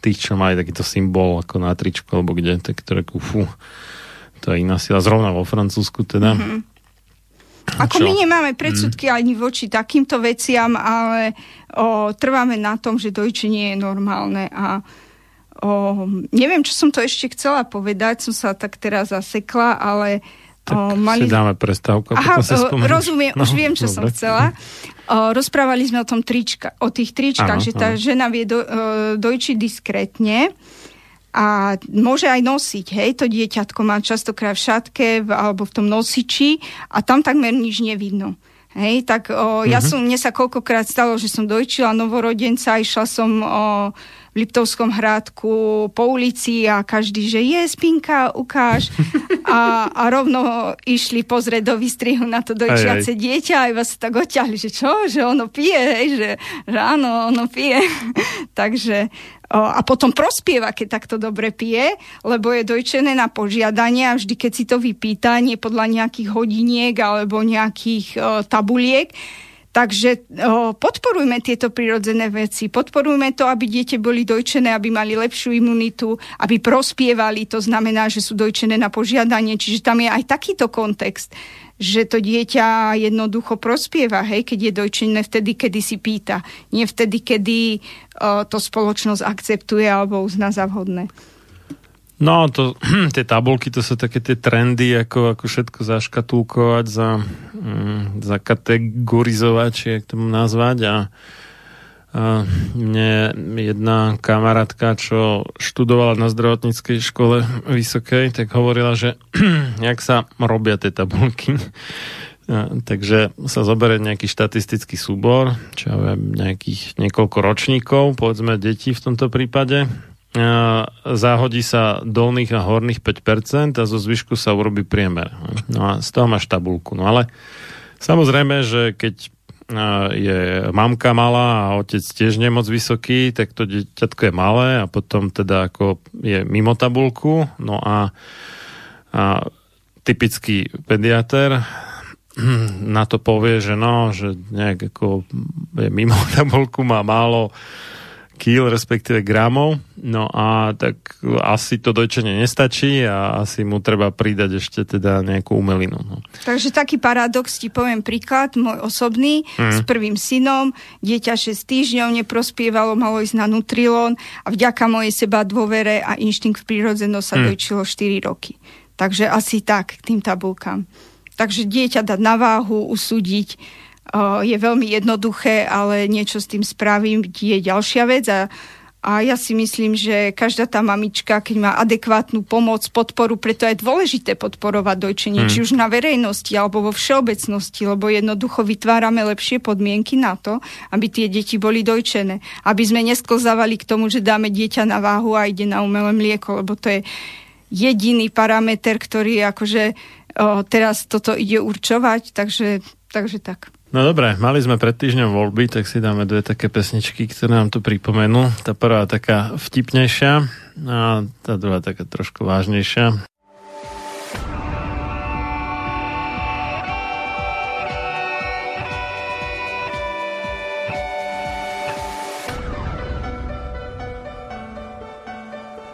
tých, čo mali takýto symbol ako na tričku, alebo kde, tak to reku, fú, to je iná sila, zrovna vo Francúzsku teda. Mm-hmm. Ako my nemáme predsudky mm. ani voči takýmto veciam, ale o, trváme na tom, že dojčenie je normálne a o, neviem, čo som to ešte chcela povedať, som sa tak teraz zasekla, ale tak o, mali... si dáme prestávku. Aha, rozumiem, no, už viem, čo dobre. som chcela. O, rozprávali sme o, tom trička, o tých tričkách, ano, že tá ano. žena vie do, dojčiť diskrétne a môže aj nosiť, hej, to dieťatko má častokrát v šatke alebo v tom nosiči a tam takmer nič nevidno. Hej, tak o, ja mm-hmm. som, mne sa koľkokrát stalo, že som dojčila novorodenca, išla som o, Liptovskom hrádku po ulici a každý, že je spinka, ukáž. A, a rovno išli pozrieť do výstrihu na to dojčiace dieťa a iba sa tak oťahli, že čo, že ono pije, hej, že, že áno, ono pije. Takže a potom prospieva, keď takto dobre pije, lebo je dojčené na požiadanie a vždy, keď si to vypýta, nie podľa nejakých hodiniek alebo nejakých o, tabuliek, Takže o, podporujme tieto prirodzené veci, podporujme to, aby dieťa boli dojčené, aby mali lepšiu imunitu, aby prospievali, to znamená, že sú dojčené na požiadanie, čiže tam je aj takýto kontext, že to dieťa jednoducho prospieva, hej, keď je dojčené vtedy, kedy si pýta, nie vtedy, kedy o, to spoločnosť akceptuje alebo uzná za vhodné. No, to, tie tabulky, to sú také tie trendy, ako, ako všetko zaškatulkovať, za, mm, zakategorizovať, či jak tomu nazvať. A, a mne jedna kamarátka, čo študovala na zdravotníckej škole vysokej, tak hovorila, že jak sa robia tie tabulky. A, takže sa zoberie nejaký štatistický súbor, čo ja viem, nejakých niekoľko ročníkov, povedzme deti v tomto prípade, záhodí sa dolných a horných 5% a zo zvyšku sa urobí priemer. No a z toho máš tabulku. No ale samozrejme, že keď je mamka malá a otec tiež nemoc vysoký, tak to dieťatko je malé a potom teda ako je mimo tabulku. No a, a typický pediater na to povie, že no, že nejak ako je mimo tabulku, má málo kýl, respektíve gramov. No a tak asi to dojčenie nestačí a asi mu treba pridať ešte teda nejakú umelinu. No. Takže taký paradox, ti poviem príklad, môj osobný, mm. s prvým synom, dieťa 6 týždňov neprospievalo, malo ísť na Nutrilon a vďaka mojej seba dôvere a inštinkt v prírodzenosť sa mm. dojčilo 4 roky. Takže asi tak k tým tabulkám. Takže dieťa dať na váhu, usúdiť, je veľmi jednoduché, ale niečo s tým spravím je ďalšia vec a a ja si myslím, že každá tá mamička, keď má adekvátnu pomoc, podporu, preto je dôležité podporovať dojčenie, hmm. či už na verejnosti alebo vo všeobecnosti, lebo jednoducho vytvárame lepšie podmienky na to, aby tie deti boli dojčené. Aby sme nesklzávali k tomu, že dáme dieťa na váhu a ide na umelé mlieko, lebo to je jediný parameter, ktorý akože o, teraz toto ide určovať, takže, takže tak. No dobre, mali sme pred týždňom voľby, tak si dáme dve také pesničky, ktoré nám to pripomenú. Tá prvá taká vtipnejšia a tá druhá taká trošku vážnejšia.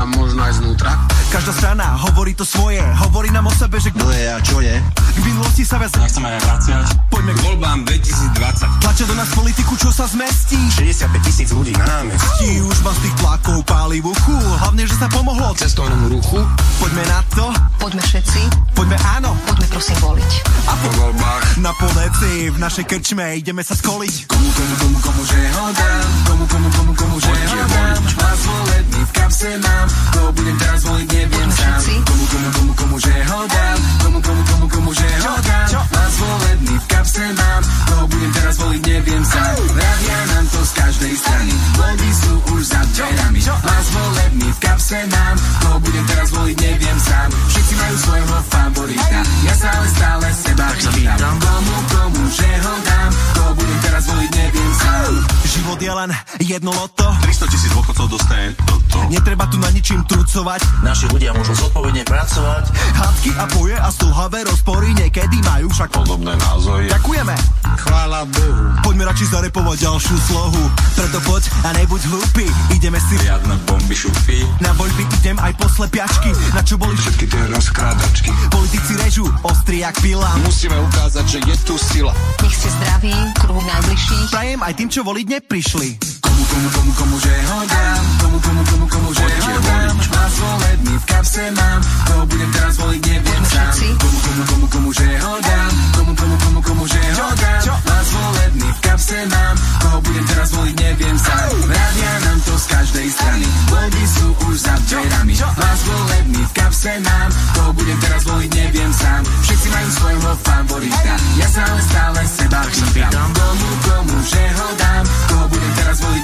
A možno aj znútra. Každá strana hovorí to svoje, hovorí nám o sebe, že kto je a čo je. K minulosti sa viac nechceme vraciať. Poďme k voľbám 2020. Tlačia do nás politiku, čo sa zmestí. 65 tisíc ľudí na námestí. Už mám z tých plakov páli v uchu, hlavne, že sa pomohlo cestovnému ruchu. Poďme na to. Poďme všetci. Poďme áno. Poďme prosím voliť. A po voľbách. Na poleci, v našej krčme ideme sa skoliť. Komu, komu, komu, komu, že ho dám. Komu, komu, komu, komu, že ho dám. Vás volebný v kapse mám. Koho budem teraz voliť, neviem sám. Komu, komu, komu, komu, že ho dám. Komu, komu, komu, komu, že ho dám. Vás volebný v kapse mám. Koho budem teraz voliť, neviem sám. Radia nám to z každej strany. Voľby sú už za dverami. Vás volebný v kapse mám. Koho budem teraz voliť, neviem sám. Všetci majú svojho favorita. Ja sa ale stále seba pýtam. Komu, komu, že ho dám. Koho budem teraz voliť, neviem sám. Život je len jedno loto. 300 tisíc dôchodcov dostane toto. Netreba tu na ničím trucovať. Naši ľudia môžu zodpovedne pracovať. Hádky a boje a stĺhavé rozpory niekedy majú však podobné názory. Ďakujeme. Chvála Bohu. Poďme radšej zarepovať ďalšiu slohu. Preto poď a nebuď hlúpy. Ideme si riadne bomby šupy. Na voľby idem aj po slepiačky. Na čo boli všetky tie rozkrádačky. Politici režu, ostri jak pila. Musíme ukázať, že je tu sila. Nech ste zdraví, kruh najbližších. Prajem aj tým, čo voliť neprišli. Komu, komu, komu, komu, že ho dám. Komu, komu, komu, komu, že ho dám. Vás volebný v kapse mám. Koho budem teraz voliť, neviem sám. Komu, komu, komu, komu, že ho dám. Komu, komu, komu, komu, že ho dám. Vás volebný v kapse mám. Koho budem teraz voliť, neviem sám. Rádia nám to z každej strany. Voľby sú už za dverami. Vás volebný v kapse mám. Koho budem teraz voliť, neviem sám. Všetci majú svojho favorita. Ja sa ale stále seba pýtam. Komu, komu, že ho dám. Koho budem teraz voliť,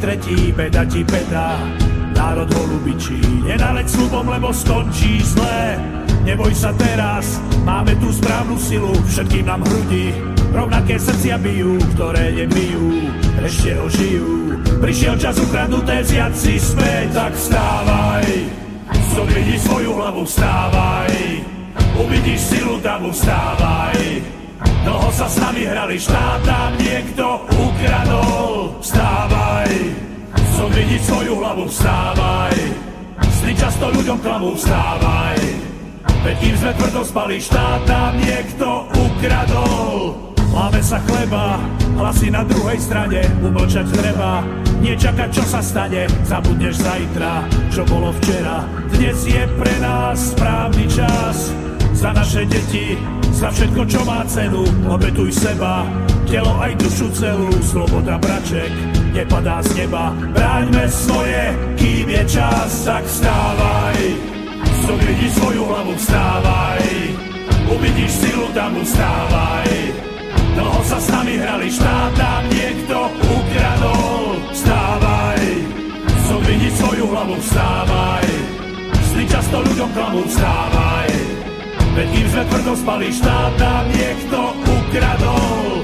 Tretí, beda ti beda. Národ holubičí, nenaleď slubom, lebo skončí zlé. Neboj sa teraz, máme tu správnu silu, všetkým nám hrudi. Rovnaké srdcia bijú, ktoré nebijú, ešte ožijú. Prišiel čas ukradnuté vziať si späť, tak vstávaj. Zodvidi svoju hlavu, vstávaj. Uvidíš silu davu, vstávaj. Dlho sa s nami hrali, štát nám niekto ukradol, vstávaj. Som vidí svoju hlavu, vstávaj. Sny často ľuďom klamú, vstávaj. Veď kým sme tvrdo spali, štát nám niekto ukradol. Láme sa chleba, hlasy na druhej strane, umlčať treba. Nečakať, čo sa stane, zabudneš zajtra, čo bolo včera. Dnes je pre nás správny čas, za naše deti, za všetko, čo má cenu, obetuj seba, telo aj dušu celú, sloboda braček, nepadá z neba. Bráňme svoje, kým je čas, tak vstávaj, zobudí svoju hlavu, vstávaj, uvidíš silu, tam vstávaj. Dlho sa s nami hrali, štát nám niekto ukradol, vstávaj, zobudí svoju hlavu, vstávaj, sny často ľuďom klamu, vstávaj. Veď kým sme tvrdo spali, štát nám niekto ukradol.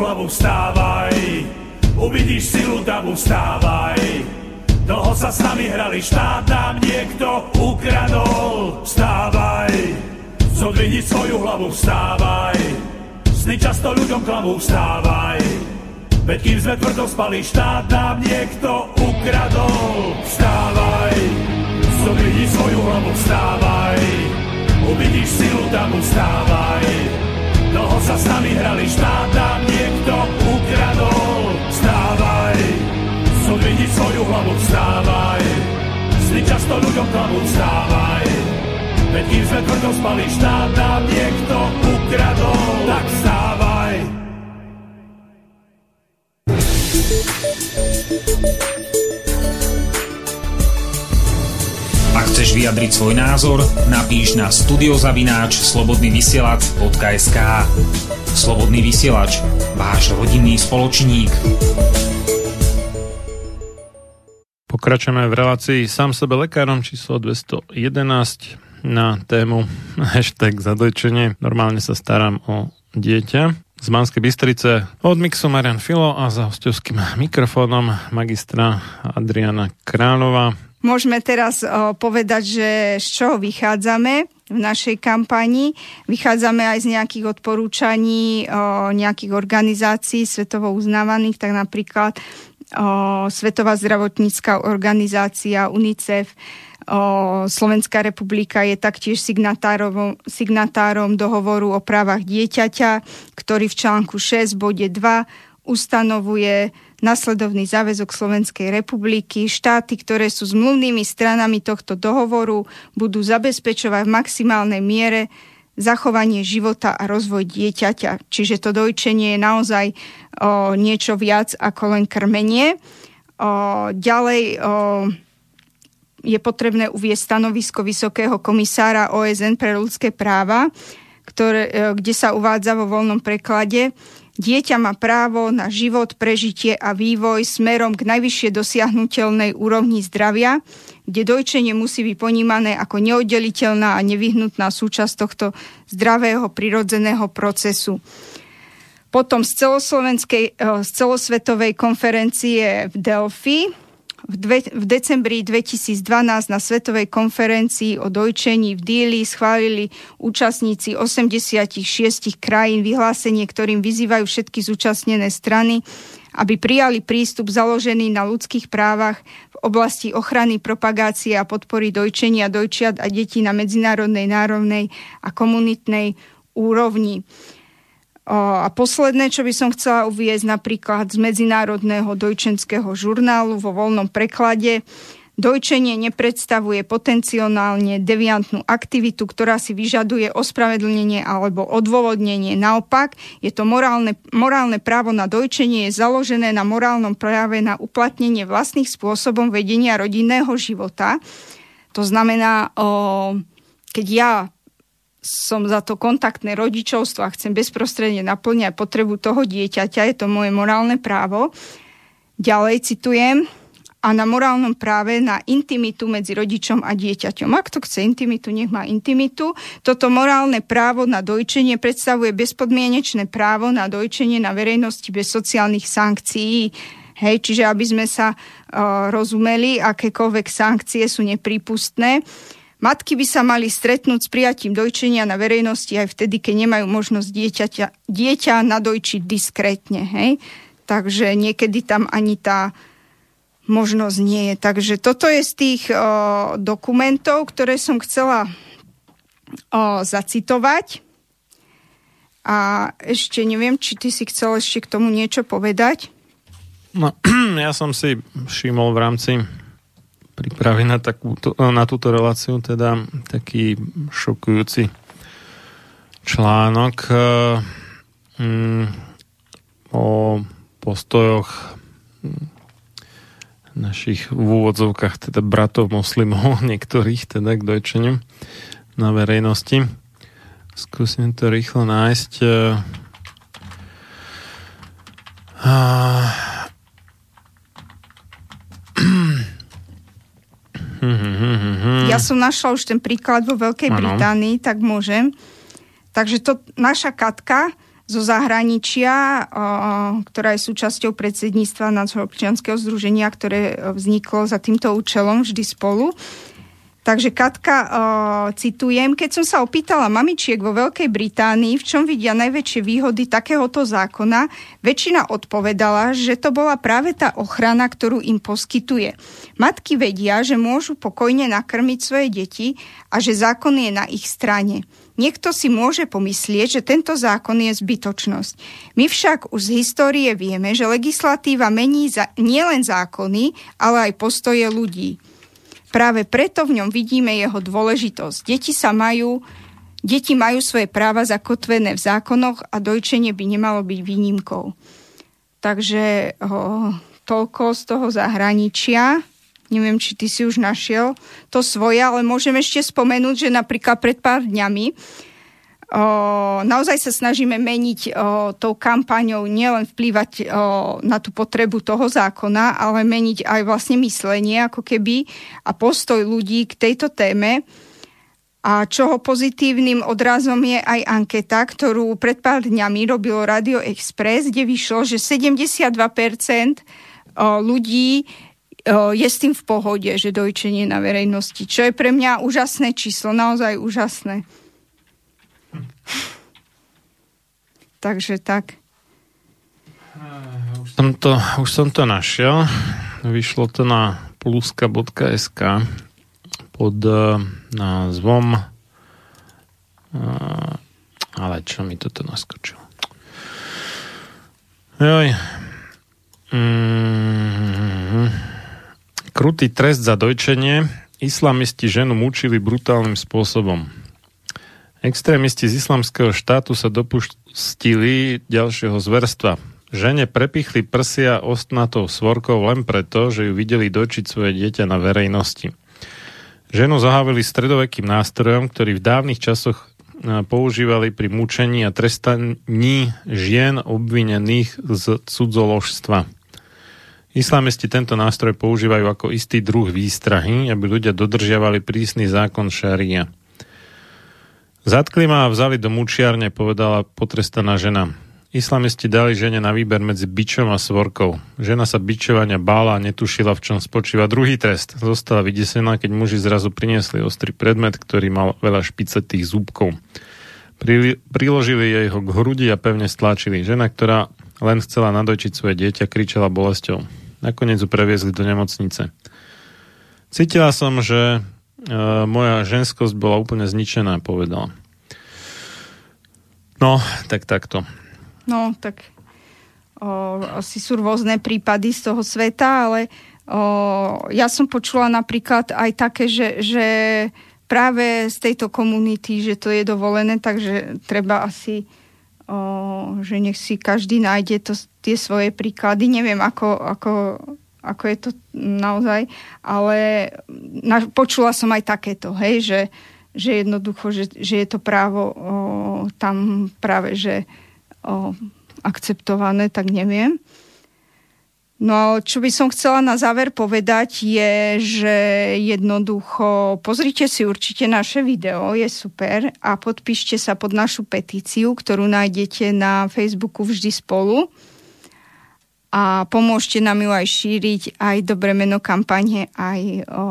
Hlavu, vstávaj, uvidíš silu davu, vstávaj. Dlho sa s nami hrali, štát nám niekto ukradol, vstávaj. Zodvihni svoju hlavu, vstávaj, sny často ľuďom klamu, vstávaj. Veď kým sme tvrdo spali, štát nám niekto ukradol, vstávaj. Zodvihni svoju hlavu, vstávaj, uvidíš silu davu, vstávaj. Dlho sa s nami hrali, štát nám niekto ukradol. Vstávaj, zodvihni svoju hlavu, vstávaj. Sny často ľuďom klamu, vstávaj. Veď kým sme tvrdo spali, štát nám niekto ukradol. Tak vstávaj. Ak chceš vyjadriť svoj názor, napíš na studiozavináč slobodnyvysielac.sk Slobodný vysielač, váš rodinný spoločník. Pokračujeme v relácii sám sebe lekárom číslo 211 na tému hashtag zadojčenie. Normálne sa starám o dieťa z Banskej Bystrice od mixu Marian Filo a za hostovským mikrofónom magistra Adriana Králova. Môžeme teraz o, povedať, že z čoho vychádzame v našej kampani. Vychádzame aj z nejakých odporúčaní o, nejakých organizácií svetovo uznávaných, tak napríklad o, Svetová zdravotnícká organizácia UNICEF, o, Slovenská republika je taktiež signatárom, signatárom dohovoru o právach dieťaťa, ktorý v článku 6 bode 2 ustanovuje nasledovný záväzok Slovenskej republiky. Štáty, ktoré sú zmluvnými stranami tohto dohovoru, budú zabezpečovať v maximálnej miere zachovanie života a rozvoj dieťaťa. Čiže to dojčenie je naozaj o, niečo viac ako len krmenie. O, ďalej o, je potrebné uvieť stanovisko Vysokého komisára OSN pre ľudské práva, ktoré, e, kde sa uvádza vo voľnom preklade, Dieťa má právo na život, prežitie a vývoj smerom k najvyššie dosiahnutelnej úrovni zdravia, kde dojčenie musí byť ponímané ako neoddeliteľná a nevyhnutná súčasť tohto zdravého prirodzeného procesu. Potom z, celoslovenskej, eh, z celosvetovej konferencie v Delphi v, dve, v decembri 2012 na Svetovej konferencii o dojčení v Díli schválili účastníci 86 krajín vyhlásenie, ktorým vyzývajú všetky zúčastnené strany, aby prijali prístup založený na ľudských právach v oblasti ochrany, propagácie a podpory dojčenia dojčiat a detí na medzinárodnej, národnej a komunitnej úrovni. A posledné, čo by som chcela uviezť napríklad z Medzinárodného dojčenského žurnálu vo voľnom preklade, Dojčenie nepredstavuje potenciálne deviantnú aktivitu, ktorá si vyžaduje ospravedlnenie alebo odôvodnenie. Naopak, je to morálne, morálne právo na dojčenie je založené na morálnom práve na uplatnenie vlastných spôsobom vedenia rodinného života. To znamená, keď ja som za to kontaktné rodičovstvo a chcem bezprostredne naplňať potrebu toho dieťaťa, je to moje morálne právo. Ďalej citujem, a na morálnom práve na intimitu medzi rodičom a dieťaťom. Ak to chce intimitu, nech má intimitu. Toto morálne právo na dojčenie predstavuje bezpodmienečné právo na dojčenie na verejnosti bez sociálnych sankcií. Hej, čiže aby sme sa uh, rozumeli, akékoľvek sankcie sú neprípustné. Matky by sa mali stretnúť s prijatím dojčenia na verejnosti aj vtedy, keď nemajú možnosť dieťaťa, dieťa nadojčiť diskrétne. Hej? Takže niekedy tam ani tá možnosť nie je. Takže toto je z tých o, dokumentov, ktoré som chcela o, zacitovať. A ešte neviem, či ty si chcel ešte k tomu niečo povedať. No, ja som si všimol v rámci prípravy na, takúto, na túto reláciu teda taký šokujúci článok mm, o postojoch našich v úvodzovkách teda bratov moslimov, niektorých teda k dojčeniu na verejnosti. Skúsim to rýchlo nájsť. Uh, ja som našla už ten príklad vo Veľkej ano. Británii, tak môžem. Takže to naša Katka zo zahraničia, ktorá je súčasťou predsedníctva občianského združenia, ktoré vzniklo za týmto účelom vždy spolu, Takže Katka, uh, citujem, keď som sa opýtala mamičiek vo Veľkej Británii, v čom vidia najväčšie výhody takéhoto zákona, väčšina odpovedala, že to bola práve tá ochrana, ktorú im poskytuje. Matky vedia, že môžu pokojne nakrmiť svoje deti a že zákon je na ich strane. Niekto si môže pomyslieť, že tento zákon je zbytočnosť. My však už z histórie vieme, že legislatíva mení za, nielen zákony, ale aj postoje ľudí. Práve preto v ňom vidíme jeho dôležitosť. Deti sa majú Deti majú svoje práva zakotvené v zákonoch a dojčenie by nemalo byť výnimkou. Takže o, toľko z toho zahraničia. Neviem, či ty si už našiel to svoje, ale môžem ešte spomenúť, že napríklad pred pár dňami naozaj sa snažíme meniť tou kampaňou nielen vplývať na tú potrebu toho zákona, ale meniť aj vlastne myslenie ako keby a postoj ľudí k tejto téme. A čoho pozitívnym odrazom je aj anketa, ktorú pred pár dňami robilo Radio Express, kde vyšlo, že 72% ľudí je s tým v pohode, že dojčenie na verejnosti, čo je pre mňa úžasné číslo, naozaj úžasné. Takže tak. Už som to, už som to našiel. Vyšlo to na pluska.sk pod uh, názvom uh, ale čo mi toto naskočilo? Joj. Mm-hmm. Krutý trest za dojčenie. Islamisti ženu mučili brutálnym spôsobom. Extrémisti z islamského štátu sa dopustili ďalšieho zverstva. Žene prepichli prsia ostnatou svorkou len preto, že ju videli dočiť svoje dieťa na verejnosti. Ženu zahávili stredovekým nástrojom, ktorý v dávnych časoch e, používali pri mučení a trestaní žien obvinených z cudzoložstva. Islamisti tento nástroj používajú ako istý druh výstrahy, aby ľudia dodržiavali prísny zákon šaria. Zatkli ma a vzali do mučiarne, povedala potrestaná žena. Islamisti dali žene na výber medzi bičom a svorkou. Žena sa bičovania bála a netušila, v čom spočíva druhý trest. Zostala vydesená, keď muži zrazu priniesli ostrý predmet, ktorý mal veľa špicetých zúbkov. Pri, priložili jej ho k hrudi a pevne stlačili. Žena, ktorá len chcela nadojčiť svoje dieťa, kričala bolesťou. Nakoniec ju previezli do nemocnice. Cítila som, že moja ženskosť bola úplne zničená, povedala. No, tak takto. No, tak o, asi sú rôzne prípady z toho sveta, ale o, ja som počula napríklad aj také, že, že práve z tejto komunity, že to je dovolené, takže treba asi, o, že nech si každý nájde to, tie svoje príklady. Neviem, ako, ako ako je to naozaj, ale na, počula som aj takéto, hej, že, že jednoducho, že, že je to právo o, tam práve, že o, akceptované, tak neviem. No čo by som chcela na záver povedať je, že jednoducho pozrite si určite naše video, je super a podpíšte sa pod našu petíciu, ktorú nájdete na Facebooku vždy spolu a pomôžte nám ju aj šíriť, aj dobre meno kampane, aj o,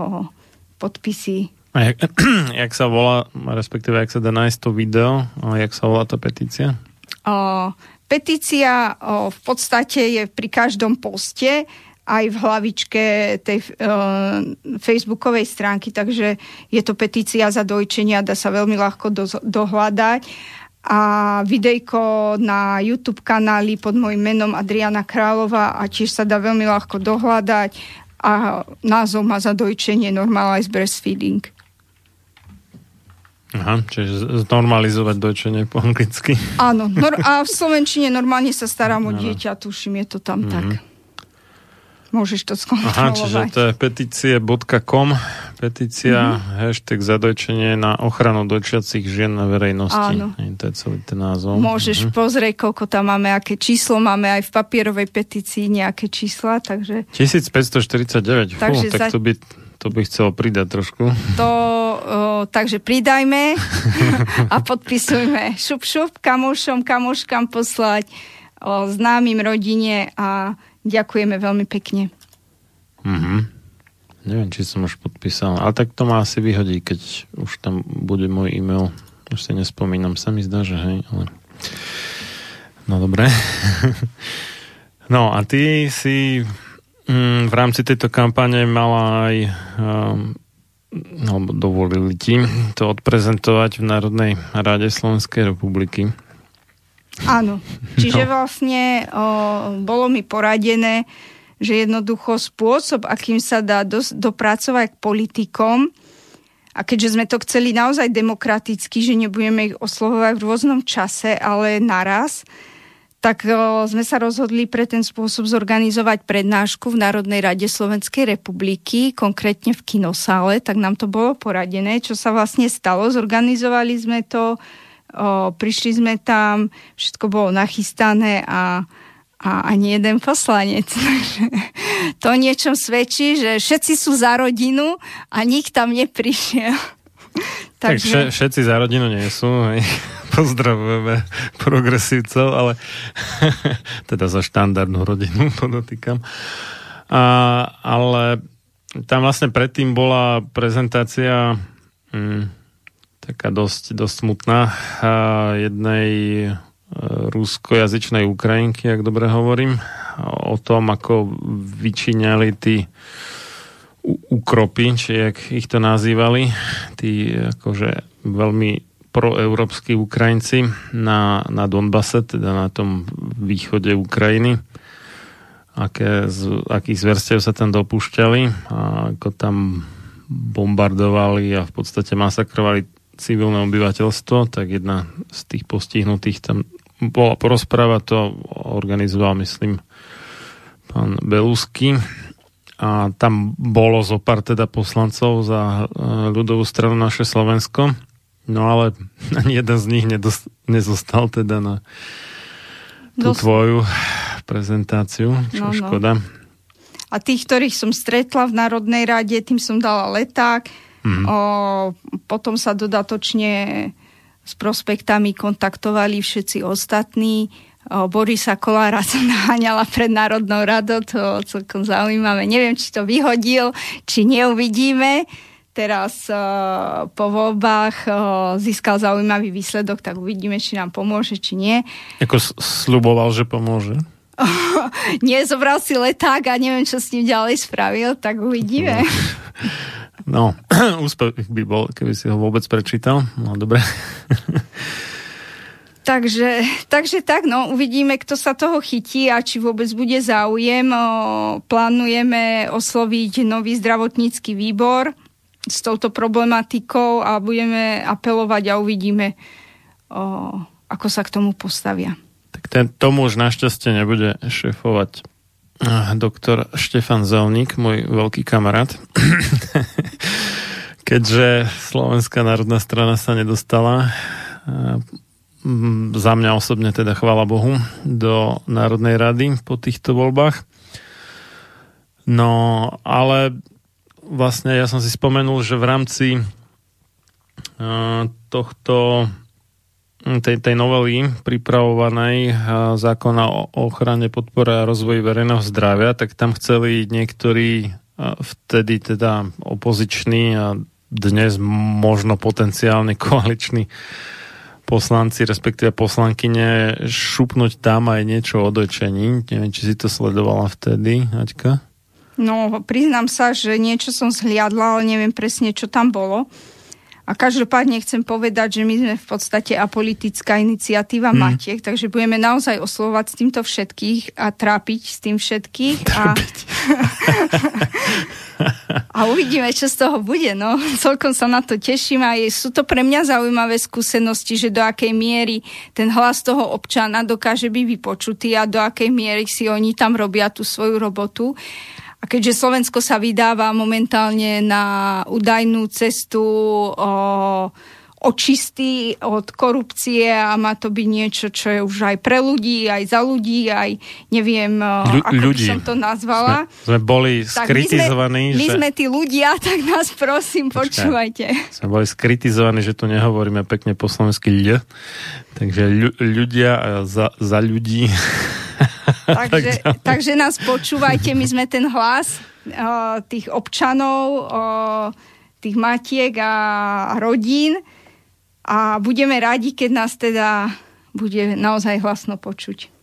podpisy. A jak, jak sa volá, respektíve jak sa dá nájsť to video, a jak sa volá tá petícia? O, petícia o, v podstate je pri každom poste, aj v hlavičke tej uh, facebookovej stránky, takže je to petícia za dojčenia, dá sa veľmi ľahko do, dohľadať a videjko na YouTube kanáli pod môjim menom Adriana Králova a tiež sa dá veľmi ľahko dohľadať a názov má za dojčenie Normalize Breastfeeding. Aha, čiže normalizovať dojčenie po anglicky. Áno, nor- a v Slovenčine normálne sa starám o dieťa, tuším, je to tam mm-hmm. tak. Môžeš to skontrolovať. Aha, čiže to je petície.com, petícia, mm-hmm. hashtag zadojčenie na ochranu dojčiacich žien na verejnosti. Áno. To je celý ten názov. Môžeš mm-hmm. pozrieť, koľko tam máme, aké číslo máme aj v papierovej petícii nejaké čísla, takže... 1549, takže Fú, tak za... to by, to by chcelo pridať trošku. To, o, takže pridajme a podpisujme šup šup kamošom, kamoškám poslať, o, známym rodine a Ďakujeme veľmi pekne. Mm-hmm. Neviem, či som už podpísal, ale tak to ma asi vyhodí, keď už tam bude môj e-mail. Už si nespomínam, sa mi zdá, že hej, ale... No dobre. no a ty si mm, v rámci tejto kampane mala aj um, alebo dovolili ti to odprezentovať v Národnej rade Slovenskej republiky. Áno. Čiže no. vlastne o, bolo mi poradené, že jednoducho spôsob, akým sa dá do, dopracovať k politikom, a keďže sme to chceli naozaj demokraticky, že nebudeme ich oslovovať v rôznom čase, ale naraz, tak o, sme sa rozhodli pre ten spôsob zorganizovať prednášku v Národnej rade Slovenskej republiky, konkrétne v kinosále, tak nám to bolo poradené, čo sa vlastne stalo. Zorganizovali sme to O, prišli sme tam, všetko bolo nachystané a, a ani jeden poslanec. to niečom svedčí, že všetci sú za rodinu a nik tam neprišiel. Takže... Tak všetci za rodinu nie sú. Hej. Pozdravujeme progresívcov, ale teda za štandardnú rodinu podotýkam. A, ale tam vlastne predtým bola prezentácia hm, taká dosť, dosť smutná. Jednej e, ruskojazyčnej Ukrajinky, ak dobre hovorím, o tom, ako vyčíňali tí ukropy, či jak ich to nazývali, tí akože veľmi proeurópsky Ukrajinci na, na Donbase, teda na tom východe Ukrajiny, aké, z, akých zverstiev sa tam dopúšťali a ako tam bombardovali a v podstate masakrovali civilné obyvateľstvo, tak jedna z tých postihnutých tam bola porozpráva, to organizoval, myslím, pán Belusky a tam bolo zo pár teda poslancov za e, ľudovú stranu naše Slovensko, no ale ani jeden z nich nedost, nezostal teda na tú Dos... tvoju prezentáciu, čo no, no. škoda. No. A tých, ktorých som stretla v Národnej rade, tým som dala leták, Mm-hmm. O, potom sa dodatočne s prospektami kontaktovali všetci ostatní. O, Borisa Kolára som naháňala pred Národnou radou, to celkom zaujímavé. Neviem, či to vyhodil, či neuvidíme. Teraz uh, po voľbách uh, získal zaujímavý výsledok, tak uvidíme, či nám pomôže, či nie. Ako sluboval, že pomôže? nie, zobral si leták a neviem, čo s ním ďalej spravil, tak uvidíme. No, úspech by bol, keby si ho vôbec prečítal. No, dobre. Takže, takže tak, no, uvidíme, kto sa toho chytí a či vôbec bude záujem. Plánujeme osloviť nový zdravotnícky výbor s touto problematikou a budeme apelovať a uvidíme, o, ako sa k tomu postavia. Tak ten, tomu už našťastie nebude šefovať doktor Štefan Zelník, môj veľký kamarát. Keďže Slovenská národná strana sa nedostala za mňa osobne teda chvála Bohu do Národnej rady po týchto voľbách. No, ale vlastne ja som si spomenul, že v rámci tohto tej, tej novely pripravovanej zákona o ochrane podpore a rozvoji verejného zdravia, tak tam chceli niektorí vtedy teda opoziční a dnes možno potenciálne koaliční poslanci, respektíve poslankyne šupnúť tam aj niečo o dojčení. Neviem, či si to sledovala vtedy, Aťka? No, priznám sa, že niečo som zhliadla, ale neviem presne, čo tam bolo. A každopádne chcem povedať, že my sme v podstate apolitická iniciatíva mm. Matiek, takže budeme naozaj oslovať s týmto všetkých a trápiť s tým všetkých. A, a uvidíme, čo z toho bude. No. Celkom sa na to teším a je, sú to pre mňa zaujímavé skúsenosti, že do akej miery ten hlas toho občana dokáže byť vypočutý a do akej miery si oni tam robia tú svoju robotu. A keďže Slovensko sa vydáva momentálne na údajnú cestu o, očistý od korupcie a má to byť niečo, čo je už aj pre ľudí, aj za ľudí, aj neviem, Ľu- ako ľudí. by som to nazvala. Sme, sme boli tak skritizovaní. My sme, že... my sme tí ľudia, tak nás prosím, počúvajte. Sme boli skritizovaní, že tu nehovoríme pekne po slovensky ľudia. Takže ľu- ľudia za, za ľudí takže, takže nás počúvajte, my sme ten hlas uh, tých občanov, uh, tých matiek a, a rodín a budeme radi, keď nás teda bude naozaj hlasno počuť.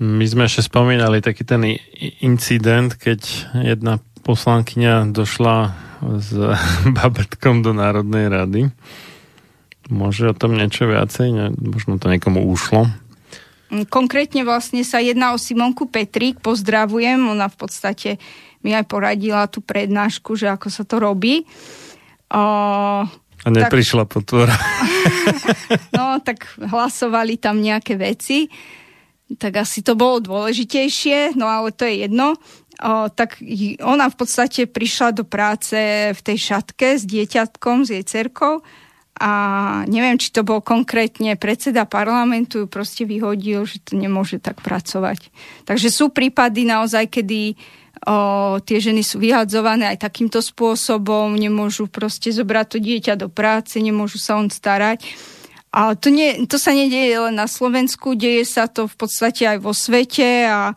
My sme ešte spomínali taký ten incident, keď jedna poslankyňa došla s babetkom do Národnej rady. Môže o tom niečo viacej? Možno to niekomu ušlo. Mm, konkrétne vlastne sa jedná o Simonku Petrík, pozdravujem, ona v podstate mi aj poradila tú prednášku, že ako sa to robí. O, a neprišla tak, potvora. no, tak hlasovali tam nejaké veci, tak asi to bolo dôležitejšie, no ale to je jedno. O, tak ona v podstate prišla do práce v tej šatke s dieťatkom, s jej cerkou a neviem, či to bol konkrétne predseda parlamentu, proste vyhodil, že to nemôže tak pracovať. Takže sú prípady naozaj, kedy o, tie ženy sú vyhadzované aj takýmto spôsobom, nemôžu proste zobrať to dieťa do práce, nemôžu sa on starať. A to, nie, to sa nedieje len na Slovensku, deje sa to v podstate aj vo svete a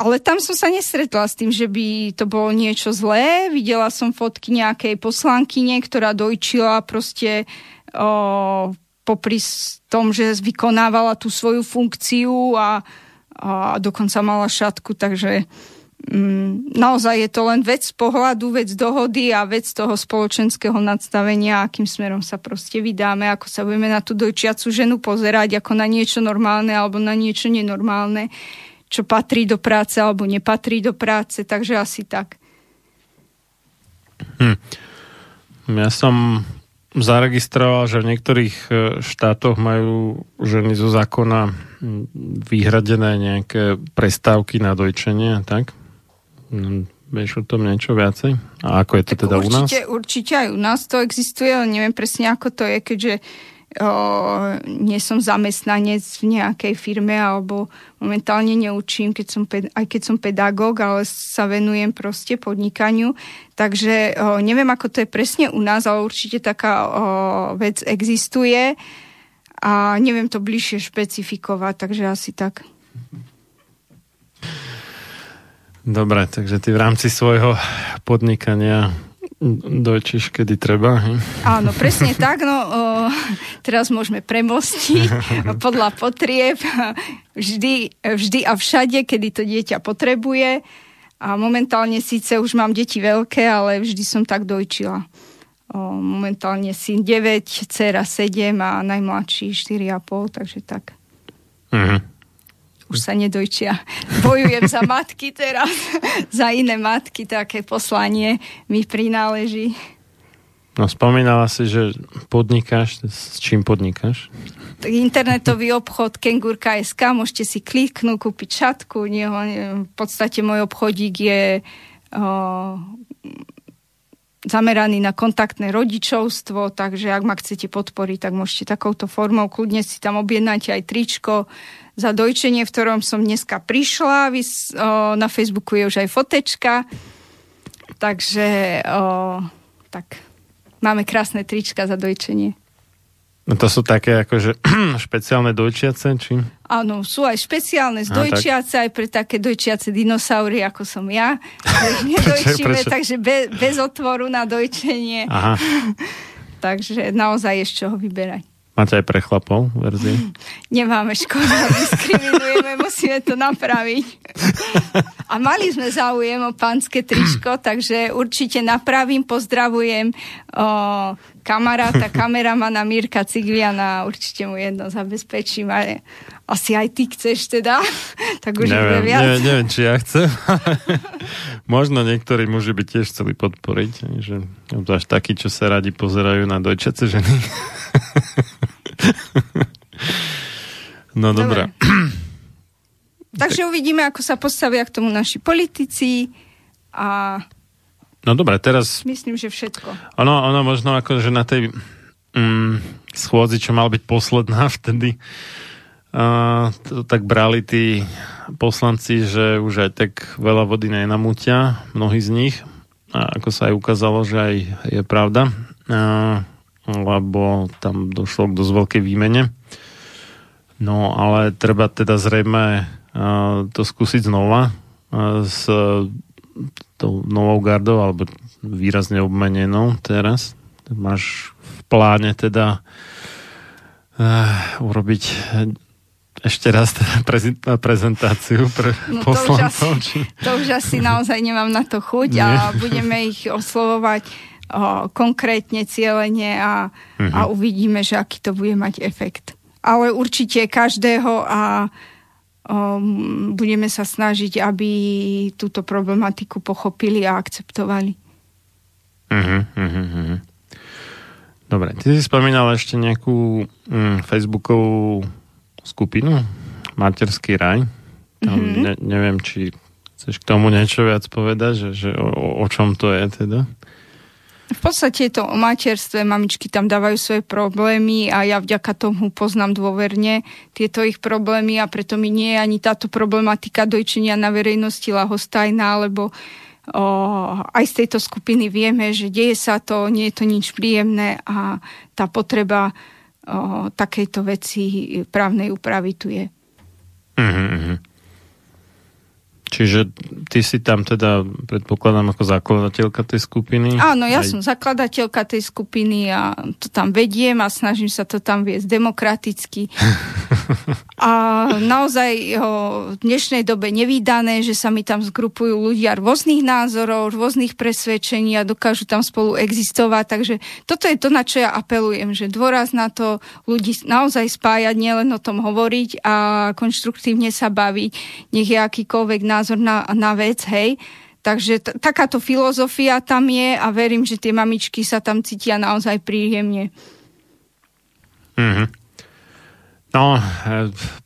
ale tam som sa nestretla s tým, že by to bolo niečo zlé. Videla som fotky nejakej poslankyne, ktorá dojčila proste o, popri tom, že vykonávala tú svoju funkciu a, a dokonca mala šatku, takže mm, naozaj je to len vec pohľadu, vec dohody a vec toho spoločenského nadstavenia, akým smerom sa proste vydáme, ako sa budeme na tú dojčiacu ženu pozerať ako na niečo normálne alebo na niečo nenormálne čo patrí do práce alebo nepatrí do práce, takže asi tak. Hm. Ja som zaregistroval, že v niektorých e, štátoch majú ženy zo zákona vyhradené nejaké prestávky na dojčenie, tak? Hm, vieš o tom niečo viacej? A ako je to tak teda určite, u nás? Určite aj u nás to existuje, ale neviem presne ako to je, keďže o, nie som zamestnanec v nejakej firme alebo momentálne neučím, keď som, aj keď som pedagóg, ale sa venujem proste podnikaniu. Takže o, neviem, ako to je presne u nás, ale určite taká o, vec existuje a neviem to bližšie špecifikovať, takže asi tak. Dobre, takže ty v rámci svojho podnikania dojčiš, kedy treba. He? Áno, presne tak. No, o, teraz môžeme premostiť podľa potrieb vždy, vždy a všade, kedy to dieťa potrebuje. A momentálne síce už mám deti veľké, ale vždy som tak dojčila. O, momentálne syn 9, dcera 7 a najmladší 4,5, takže tak. Mhm už sa nedojčia. Bojujem za matky teraz, za iné matky, také poslanie mi prináleží. No spomínala si, že podnikáš, s čím podnikáš? Internetový obchod Kengurka.sk, môžete si kliknúť, kúpiť šatku, v podstate môj obchodík je o, zameraný na kontaktné rodičovstvo, takže ak ma chcete podporiť, tak môžete takouto formou, kľudne si tam objednáte aj tričko, za dojčenie, v ktorom som dneska prišla. Vy, o, na Facebooku je už aj fotečka. Takže o, tak máme krásne trička za dojčenie. No to sú také akože špeciálne dojčiace, či? Áno, sú aj špeciálne z dojčiace, aj pre také dojčiace dinosaury, ako som ja. Nedojčíme, takže be, bez otvoru na dojčenie. Aha. takže naozaj je z čoho vyberať. Máte aj pre chlapov verziu? Nemáme škoda, diskriminujeme, musíme to napraviť. A mali sme záujem o pánske tričko, takže určite napravím, pozdravujem o, kamaráta, kameramana Mirka Cigliana, určite mu jedno zabezpečím, ale asi aj ty chceš teda, tak už neviem, viac. Neviem, neviem, či ja chcem. Možno niektorí muži by tiež chceli podporiť, že až takí, čo sa radi pozerajú na dojčace ženy. No dobré. Takže uvidíme, ako sa postavia k tomu naši politici a No dobre, teraz... Myslím, že všetko. Ono, ono možno ako, že na tej mm, schôdzi, čo mal byť posledná vtedy, uh, to, tak brali tí poslanci, že už aj tak veľa vody nenamútia, mnohí z nich. A ako sa aj ukázalo, že aj je pravda. Uh, lebo tam došlo k dosť veľkej výmene. No ale treba teda zrejme to skúsiť znova s tou novou gardou, alebo výrazne obmenenou teraz. Máš v pláne teda urobiť ešte raz teda prezentáciu pre no poslancov? To už, asi, to už asi naozaj nemám na to chuť Nie. a budeme ich oslovovať o, konkrétne, cieľene a, uh-huh. a uvidíme, že aký to bude mať efekt. Ale určite každého a um, budeme sa snažiť, aby túto problematiku pochopili a akceptovali. Uh-huh, uh-huh. Dobre, ty si spomínal ešte nejakú um, facebookovú skupinu Materský raj. Tam uh-huh. ne, neviem, či chceš k tomu niečo viac povedať, že, že o, o čom to je teda? V podstate je to o materstve, mamičky tam dávajú svoje problémy a ja vďaka tomu poznám dôverne tieto ich problémy a preto mi nie je ani táto problematika dojčenia na verejnosti lahostajná, lebo o, aj z tejto skupiny vieme, že deje sa to, nie je to nič príjemné a tá potreba o, takejto veci právnej úpravy tu je. Mm-hmm. Čiže ty si tam teda, predpokladám, ako zakladateľka tej skupiny? Áno, ja Aj... som zakladateľka tej skupiny a to tam vediem a snažím sa to tam viesť demokraticky. a naozaj o, v dnešnej dobe nevýdané, že sa mi tam zgrupujú ľudia rôznych názorov, rôznych presvedčení a dokážu tam spolu existovať. Takže toto je to, na čo ja apelujem, že dôraz na to ľudí naozaj spájať, nielen o tom hovoriť a konštruktívne sa baviť. Nech je akýkoľvek názor názor na, na vec, hej. Takže t- takáto filozofia tam je a verím, že tie mamičky sa tam cítia naozaj príjemne. Mm-hmm. No, e,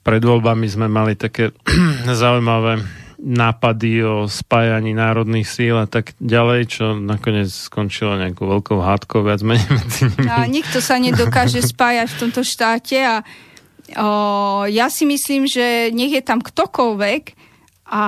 pred voľbami sme mali také zaujímavé nápady o spájaní národných síl a tak ďalej, čo nakoniec skončilo nejakou veľkou hádkou viac menej medzi nimi. A nikto sa nedokáže spájať v tomto štáte a o, ja si myslím, že nech je tam ktokoľvek, a,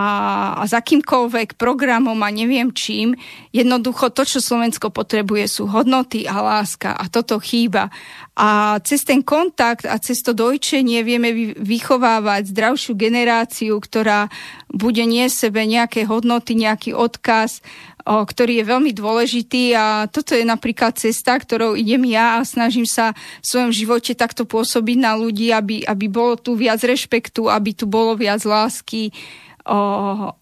a s akýmkoľvek programom a neviem čím. Jednoducho to, čo Slovensko potrebuje, sú hodnoty a láska a toto chýba. A cez ten kontakt a cez to dojčenie vieme vychovávať zdravšiu generáciu, ktorá bude nie sebe nejaké hodnoty, nejaký odkaz, ktorý je veľmi dôležitý a toto je napríklad cesta, ktorou idem ja a snažím sa v svojom živote takto pôsobiť na ľudí, aby, aby bolo tu viac rešpektu, aby tu bolo viac lásky, o,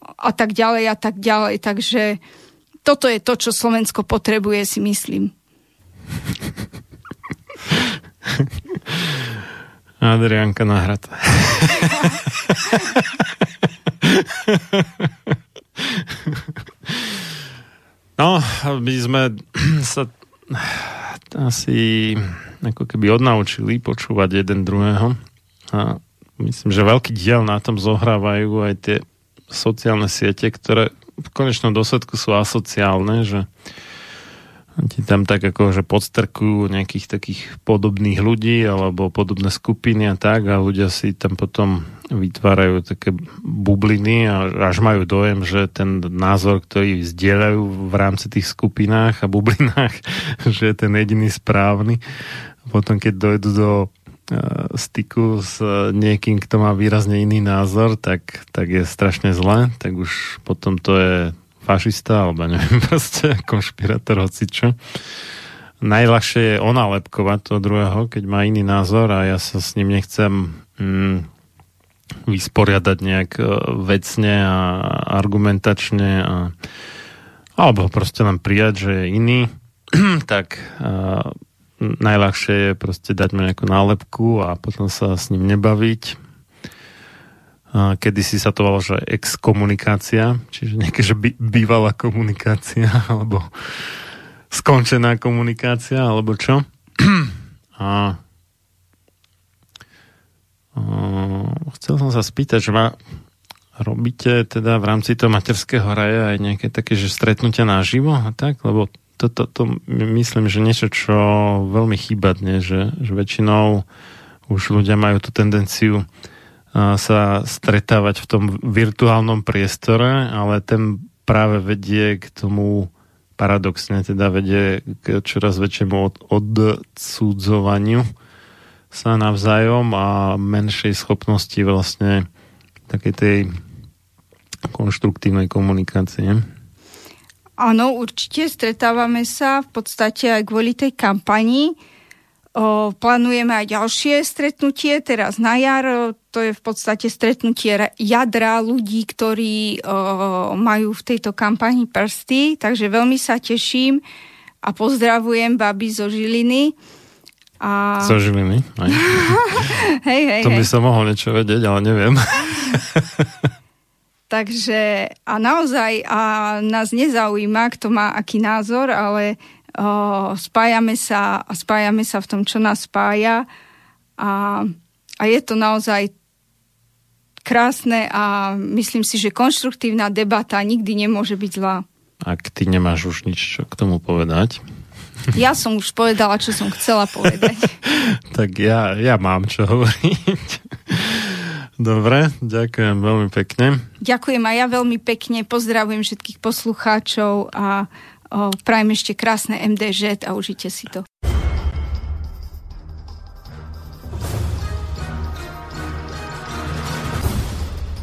a tak ďalej a tak ďalej. Takže toto je to, čo Slovensko potrebuje, si myslím. Adrianka Nahrad. No, my sme sa asi ako keby odnaučili počúvať jeden druhého. A myslím, že veľký diel na tom zohrávajú aj tie sociálne siete, ktoré v konečnom dôsledku sú asociálne, že ti tam tak ako, že podstrkujú nejakých takých podobných ľudí alebo podobné skupiny a tak a ľudia si tam potom vytvárajú také bubliny a až majú dojem, že ten názor, ktorý zdieľajú v rámci tých skupinách a bublinách, že je ten jediný správny. Potom, keď dojdu do styku s niekým, kto má výrazne iný názor, tak, tak je strašne zle, tak už potom to je fašista, alebo neviem, proste konšpirátor, hoci čo. Najľahšie je onalepkovať toho druhého, keď má iný názor a ja sa s ním nechcem mm, vysporiadať nejak e, vecne a argumentačne a, alebo proste len prijať, že je iný, tak a, najľahšie je proste dať mu nejakú nálepku a potom sa s ním nebaviť Kedy si sa to volalo, že exkomunikácia, čiže nejaká že by, bývalá komunikácia, alebo skončená komunikácia, alebo čo. A, a chcel som sa spýtať, že ma robíte teda v rámci toho materského raja aj nejaké také, že stretnutia naživo a tak, lebo to, to, to myslím, že niečo, čo veľmi chýba dnes, že, že väčšinou už ľudia majú tú tendenciu sa stretávať v tom virtuálnom priestore, ale ten práve vedie k tomu paradoxne teda vedie k čoraz väčšiemu od, odsudzovaniu sa navzájom a menšej schopnosti vlastne takej tej konštruktívnej komunikácie. Áno, určite stretávame sa v podstate aj kvôli tej kampani O, plánujeme aj ďalšie stretnutie teraz na jar. To je v podstate stretnutie jadra ľudí, ktorí o, majú v tejto kampani prsty. Takže veľmi sa teším a pozdravujem baby zo Žiliny. A... Zo Žiliny? hej, hej, to by som mohol niečo vedieť, ale neviem. Takže a naozaj a nás nezaujíma, kto má aký názor, ale spájame sa a spájame sa v tom, čo nás spája a, a je to naozaj krásne a myslím si, že konštruktívna debata nikdy nemôže byť zlá. Ak ty nemáš už nič čo k tomu povedať. Ja som už povedala, čo som chcela povedať. tak ja, ja mám čo hovoriť. Dobre, ďakujem veľmi pekne. Ďakujem aj ja veľmi pekne, pozdravujem všetkých poslucháčov a prajem ešte krásne MDŽ a užite si to.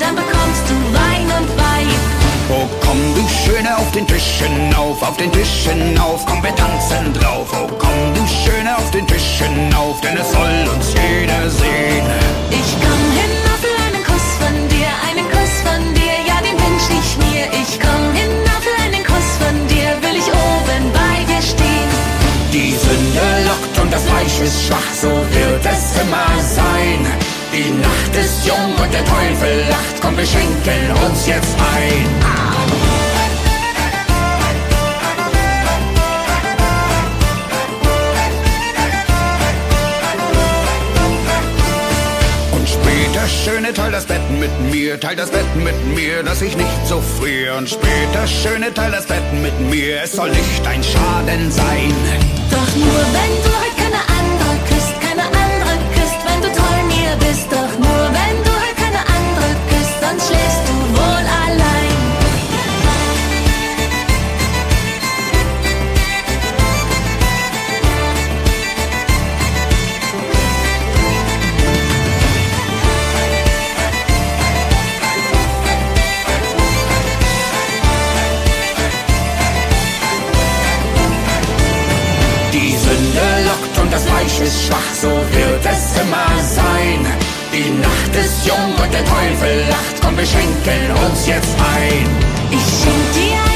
dann bekommst du Wein und Wein. Oh komm du Schöne auf den Tischen auf, auf den Tischen auf, komm wir tanzen drauf. Oh komm du Schöne auf den Tischen auf, denn es soll uns jeder sehen. Ich komm hinauf, einen Kuss von dir, einen Kuss von dir, ja den wünsch ich mir. Ich komm hinauf, einen Kuss von dir, will ich oben bei dir stehen. Die Sünde lockt und das Fleisch ist schwach, so wird es immer sein. Die Nacht ist jung und der Teufel lacht, komm, wir schenken uns jetzt ein. Und später Schöne, teil das Bett mit mir, teil das Bett mit mir, dass ich nicht so friere. Und später, Schöne, teil das Bett mit mir, es soll nicht ein Schaden sein. Doch nur wenn du halt keine anderen bist doch nur, wenn du halt keine andere küsst, dann schläfst du. Fleisch ist schwach, so wird es immer sein. Die Nacht ist jung und der Teufel lacht, komm, wir schenken uns jetzt ein. Ich schenk dir ein.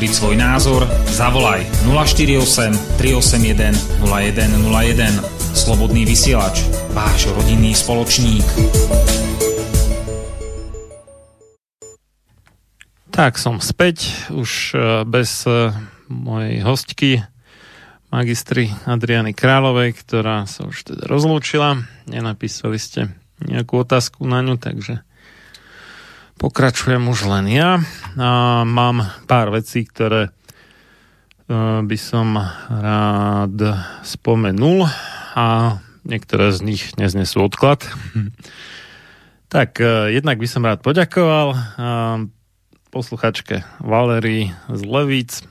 Vyjadriť svoj názor? Zavolaj 048 381 0101. Slobodný vysielač, váš rodinný spoločník. Tak som späť, už e, bez e, mojej hostky, magistry Adriany Královej, ktorá sa už teda rozlúčila. Nenapísali ste nejakú otázku na ňu, takže pokračujem už len ja. A mám pár vecí, ktoré e, by som rád spomenul a niektoré z nich neznesú odklad. tak, jednak by som rád poďakoval posluchačke Valerii z Levíc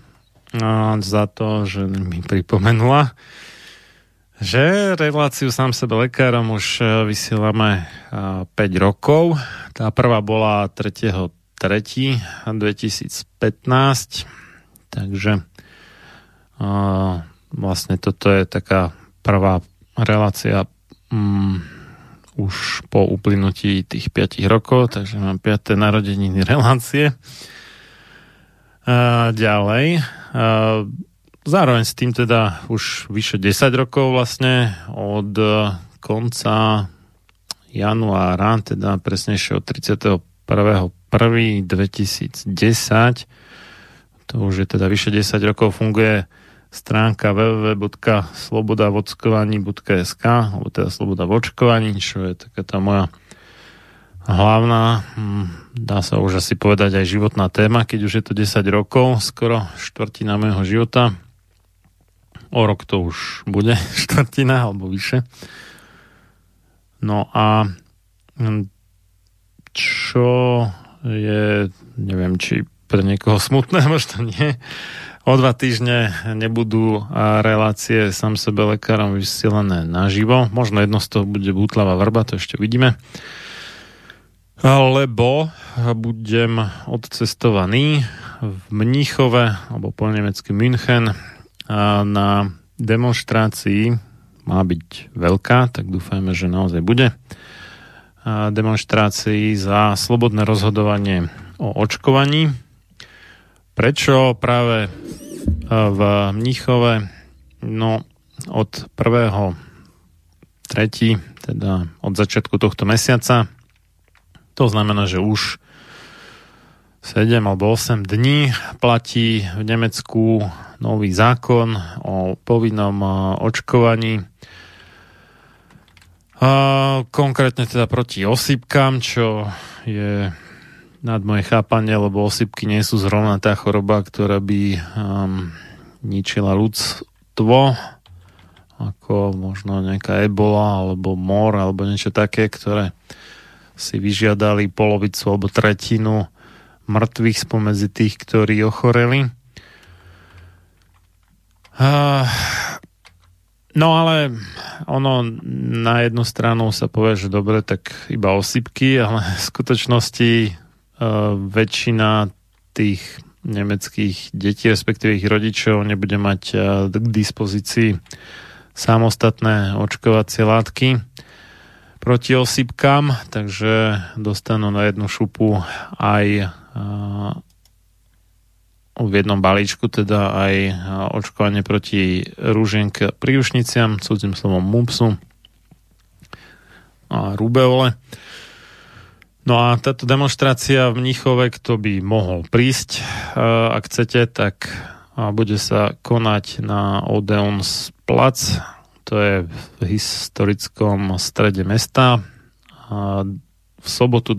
za to, že mi pripomenula, že reláciu sám sebe lekárom už e, vysielame 5 rokov. Tá prvá bola 3.3.2015, takže vlastne toto je taká prvá relácia um, už po uplynutí tých 5 rokov, takže mám 5. narodeniny relácie. A ďalej. A zároveň s tým teda už vyše 10 rokov vlastne od konca januára, teda presnejšie od 31.1.2010 to už je teda vyše 10 rokov funguje stránka www.slobodavočkovaní.sk alebo teda sloboda v očkovaní, čo je taká tá moja hlavná, hm, dá sa už asi povedať aj životná téma, keď už je to 10 rokov, skoro štvrtina môjho života. O rok to už bude štvrtina alebo vyše. No a hm, čo je, neviem, či pre niekoho smutné, možno nie, O dva týždne nebudú relácie sám sebe lekárom vysielané naživo. Možno jedno z toho bude Bútlava vrba, to ešte uvidíme. Lebo budem odcestovaný v Mníchove, alebo po nemecky München, na demonstrácii má byť veľká, tak dúfajme, že naozaj bude demonstrácii za slobodné rozhodovanie o očkovaní Prečo práve e, v Mníchove? No, od prvého tretí, teda od začiatku tohto mesiaca, to znamená, že už 7 alebo 8 dní platí v Nemecku nový zákon o povinnom e, očkovaní. A konkrétne teda proti osýpkam, čo je nad moje chápanie, lebo osypky nie sú zrovna tá choroba, ktorá by um, ničila ľudstvo, ako možno nejaká ebola, alebo mor, alebo niečo také, ktoré si vyžiadali polovicu alebo tretinu mŕtvych spomedzi tých, ktorí ochoreli. Uh, No ale ono na jednu stranu sa povie, že dobre, tak iba osypky, ale v skutočnosti Eh, väčšina tých nemeckých detí, respektíve ich rodičov, nebude mať eh, k dispozícii samostatné očkovacie látky proti osýpkam, takže dostanú na jednu šupu aj eh, v jednom balíčku teda aj očkovanie proti rúženke príušniciam, cudzím slovom mumpsu a rubeole. No a táto demonstrácia v Mníchove, kto by mohol prísť, eh, ak chcete, tak bude sa konať na Odeons plac, to je v historickom strede mesta. V sobotu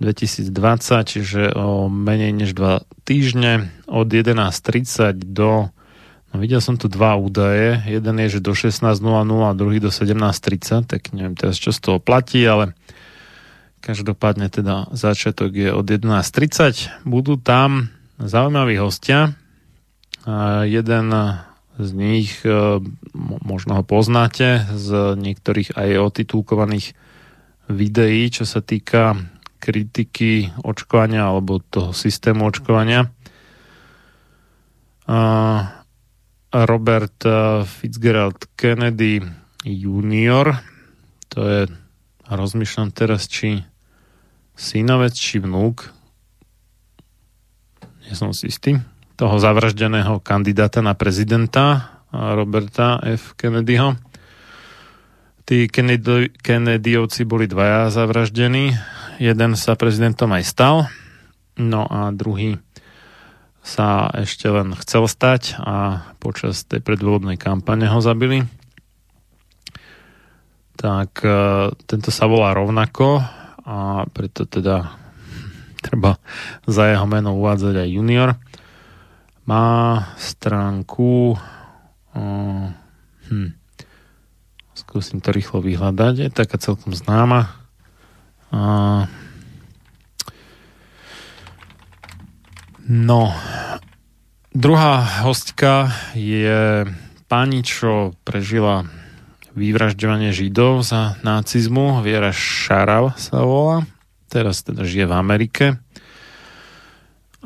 21.3.2020, čiže o menej než 2 týždne od 11.30 do No videl som tu dva údaje. Jeden je, že do 16.00 a druhý do 17.30, tak neviem teraz, čo z toho platí, ale každopádne teda začiatok je od 11.30. Budú tam zaujímaví hostia. A jeden z nich, e, možno ho poznáte, z niektorých aj otitulkovaných videí, čo sa týka kritiky očkovania alebo toho systému očkovania. Robert eh, Fitzgerald Kennedy junior. To je, rozmýšľam teraz, či synovec, či vnúk. nie som si istý, toho zavraždeného kandidáta na prezidenta Roberta F. Kennedyho. Tí Kennedy, Kennedyovci boli dvaja zavraždení. Jeden sa prezidentom aj stal, no a druhý sa ešte len chcel stať a počas tej predvolebnej kampane ho zabili. Tak e, tento sa volá rovnako a preto teda treba za jeho meno uvádzať aj junior. Má stránku uh, hm, skúsim to rýchlo vyhľadať, je taká celkom známa. No, druhá hostka je pani, čo prežila vyvražďovanie Židov za nacizmu. Viera Šarav sa volá. Teraz teda žije v Amerike.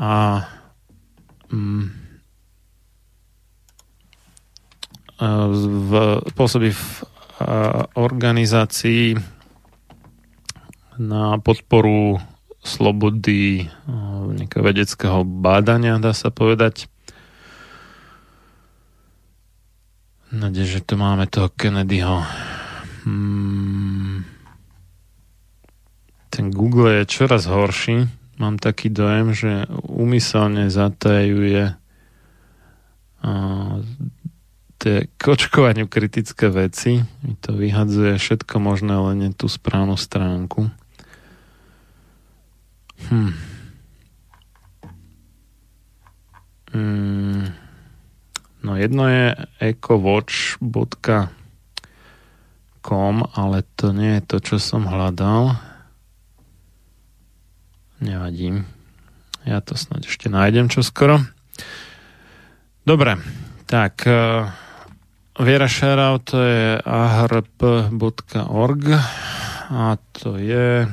A mm, v, pôsobí v organizácii na podporu slobody nejakého vedeckého bádania, dá sa povedať. Nade, že tu máme toho Kennedyho. Hmm. Ten Google je čoraz horší. Mám taký dojem, že úmyselne zatajuje tie k očkovaniu kritické veci. To vyhadzuje všetko možné, len tú správnu stránku. Hm. Hmm. No jedno je ecowatch.com, ale to nie je to, čo som hľadal. Nevadím. Ja to snad ešte nájdem čoskoro. Dobre, tak uh, Viera Šerau to je ahrp.org a to je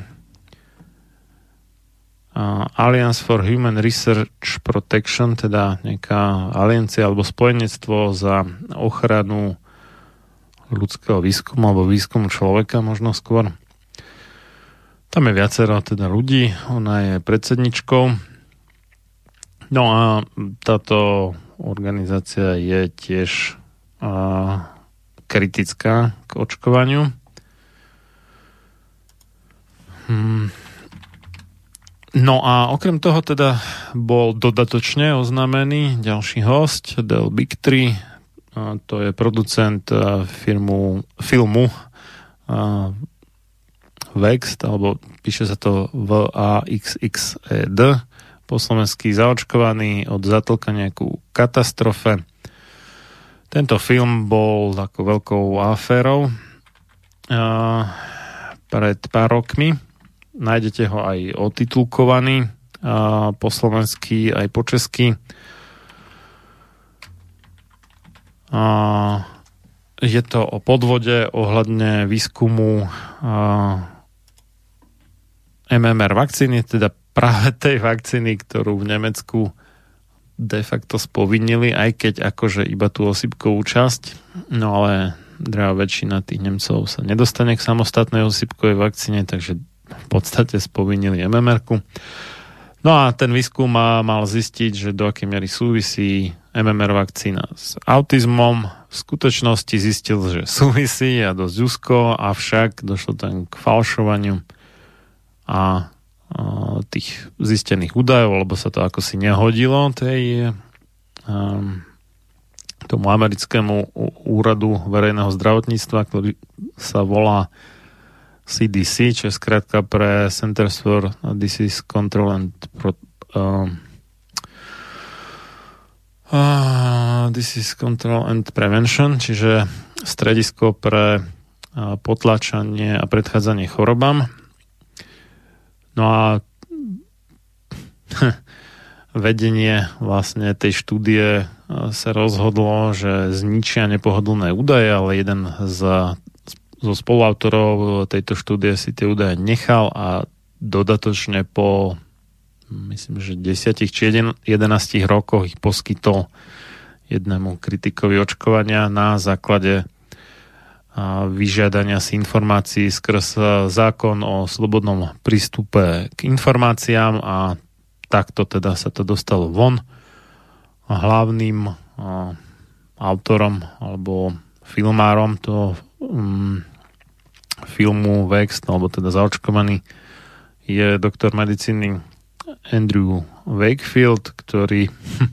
Alliance for Human Research Protection, teda nejaká aliencia alebo spojenectvo za ochranu ľudského výskumu alebo výskumu človeka možno skôr. Tam je viacero teda ľudí, ona je predsedničkou. No a táto organizácia je tiež a, kritická k očkovaniu. Hmm No a okrem toho teda bol dodatočne oznámený ďalší host, Del Bigtree, to je producent firmu, filmu Vext, alebo píše sa to V-A-X-X-E-D, po slovensky zaočkovaný od zatlkania ku katastrofe. Tento film bol takou veľkou aférou pred pár rokmi Nájdete ho aj otitulkovaný po slovensky aj po česky. Je to o podvode ohľadne výskumu MMR vakcíny, teda práve tej vakcíny, ktorú v Nemecku de facto spovinili, aj keď akože iba tú osypkovú časť, no ale drá väčšina tých Nemcov sa nedostane k samostatnej osypkovej vakcíne, takže v podstate spovinili MMR-ku. No a ten výskum mal zistiť, že do akej miery súvisí MMR vakcína s autizmom. V skutočnosti zistil, že súvisí a dosť úzko, avšak došlo tam k falšovaniu a tých zistených údajov, lebo sa to ako si nehodilo tej, um, tomu americkému úradu verejného zdravotníctva, ktorý sa volá CDC, čo je skrátka pre Centers for Disease Control and Pro, uh, uh, Disease Control and Prevention, čiže stredisko pre uh, potlačanie a predchádzanie chorobám. No a vedenie vlastne tej štúdie sa rozhodlo, že zničia nepohodlné údaje, ale jeden z zo spoluautorov tejto štúdie si tie údaje nechal a dodatočne po myslím, že 10 či 11 rokoch ich poskytol jednému kritikovi očkovania na základe vyžiadania si informácií skrz zákon o slobodnom prístupe k informáciám a takto teda sa to dostalo von. Hlavným autorom alebo filmárom toho um, filmu Vext, alebo teda zaočkovaný, je doktor medicíny Andrew Wakefield, ktorý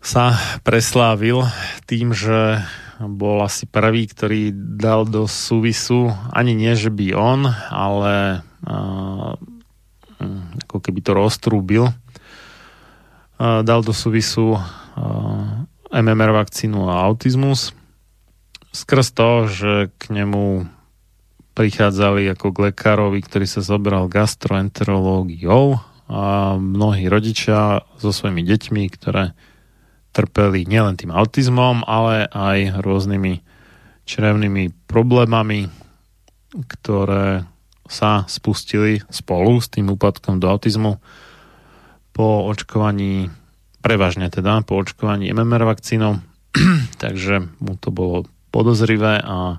sa preslávil tým, že bol asi prvý, ktorý dal do súvisu, ani nie, že by on, ale uh, ako keby to roztrúbil, uh, dal do súvisu uh, MMR vakcínu a autizmus. Skrz to, že k nemu prichádzali ako k lekárovi, ktorý sa zobral gastroenterológiou a mnohí rodičia so svojimi deťmi, ktoré trpeli nielen tým autizmom, ale aj rôznymi črevnými problémami, ktoré sa spustili spolu s tým úpadkom do autizmu po očkovaní, prevažne teda po očkovaní MMR vakcínou, takže mu to bolo podozrivé a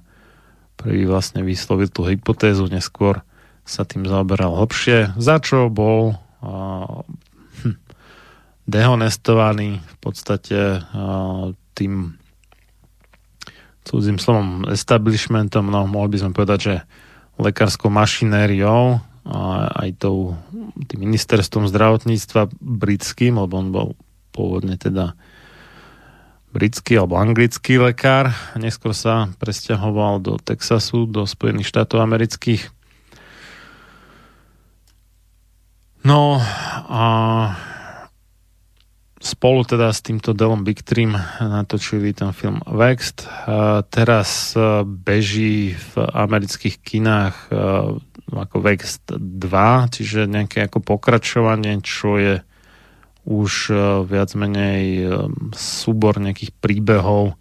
prvý vlastne vyslovil tú hypotézu, neskôr sa tým zaoberal hlbšie, za čo bol dehonestovaný v podstate tým cudzím slovom establishmentom, no mohli by sme povedať, že lekárskou mašinériou a aj tou tým ministerstvom zdravotníctva britským, lebo on bol pôvodne teda britský alebo anglický lekár. Neskôr sa presťahoval do Texasu, do Spojených štátov amerických. No a spolu teda s týmto Delom Big Trim natočili ten film Vext. Teraz e, beží v amerických kinách e, ako Vext 2, čiže nejaké ako pokračovanie, čo je už e, viac menej súbor nejakých príbehov,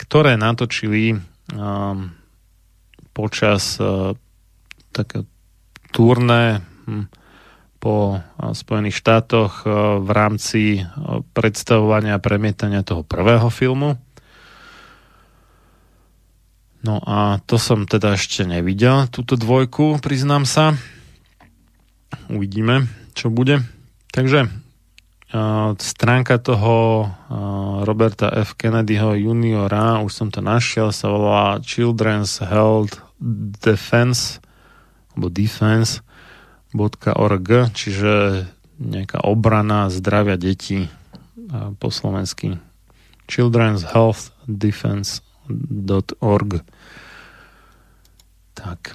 ktoré natočili počas také turné hm, po Spojených štátoch v rámci predstavovania a premietania toho prvého filmu. No a to som teda ešte nevidel, túto dvojku, priznám sa. Uvidíme, čo bude. Takže stránka toho Roberta F. Kennedyho juniora, už som to našiel, sa volá Children's Health Defense alebo Defense .org, čiže nejaká obrana zdravia detí po slovensky Children's Health Defense.org Tak.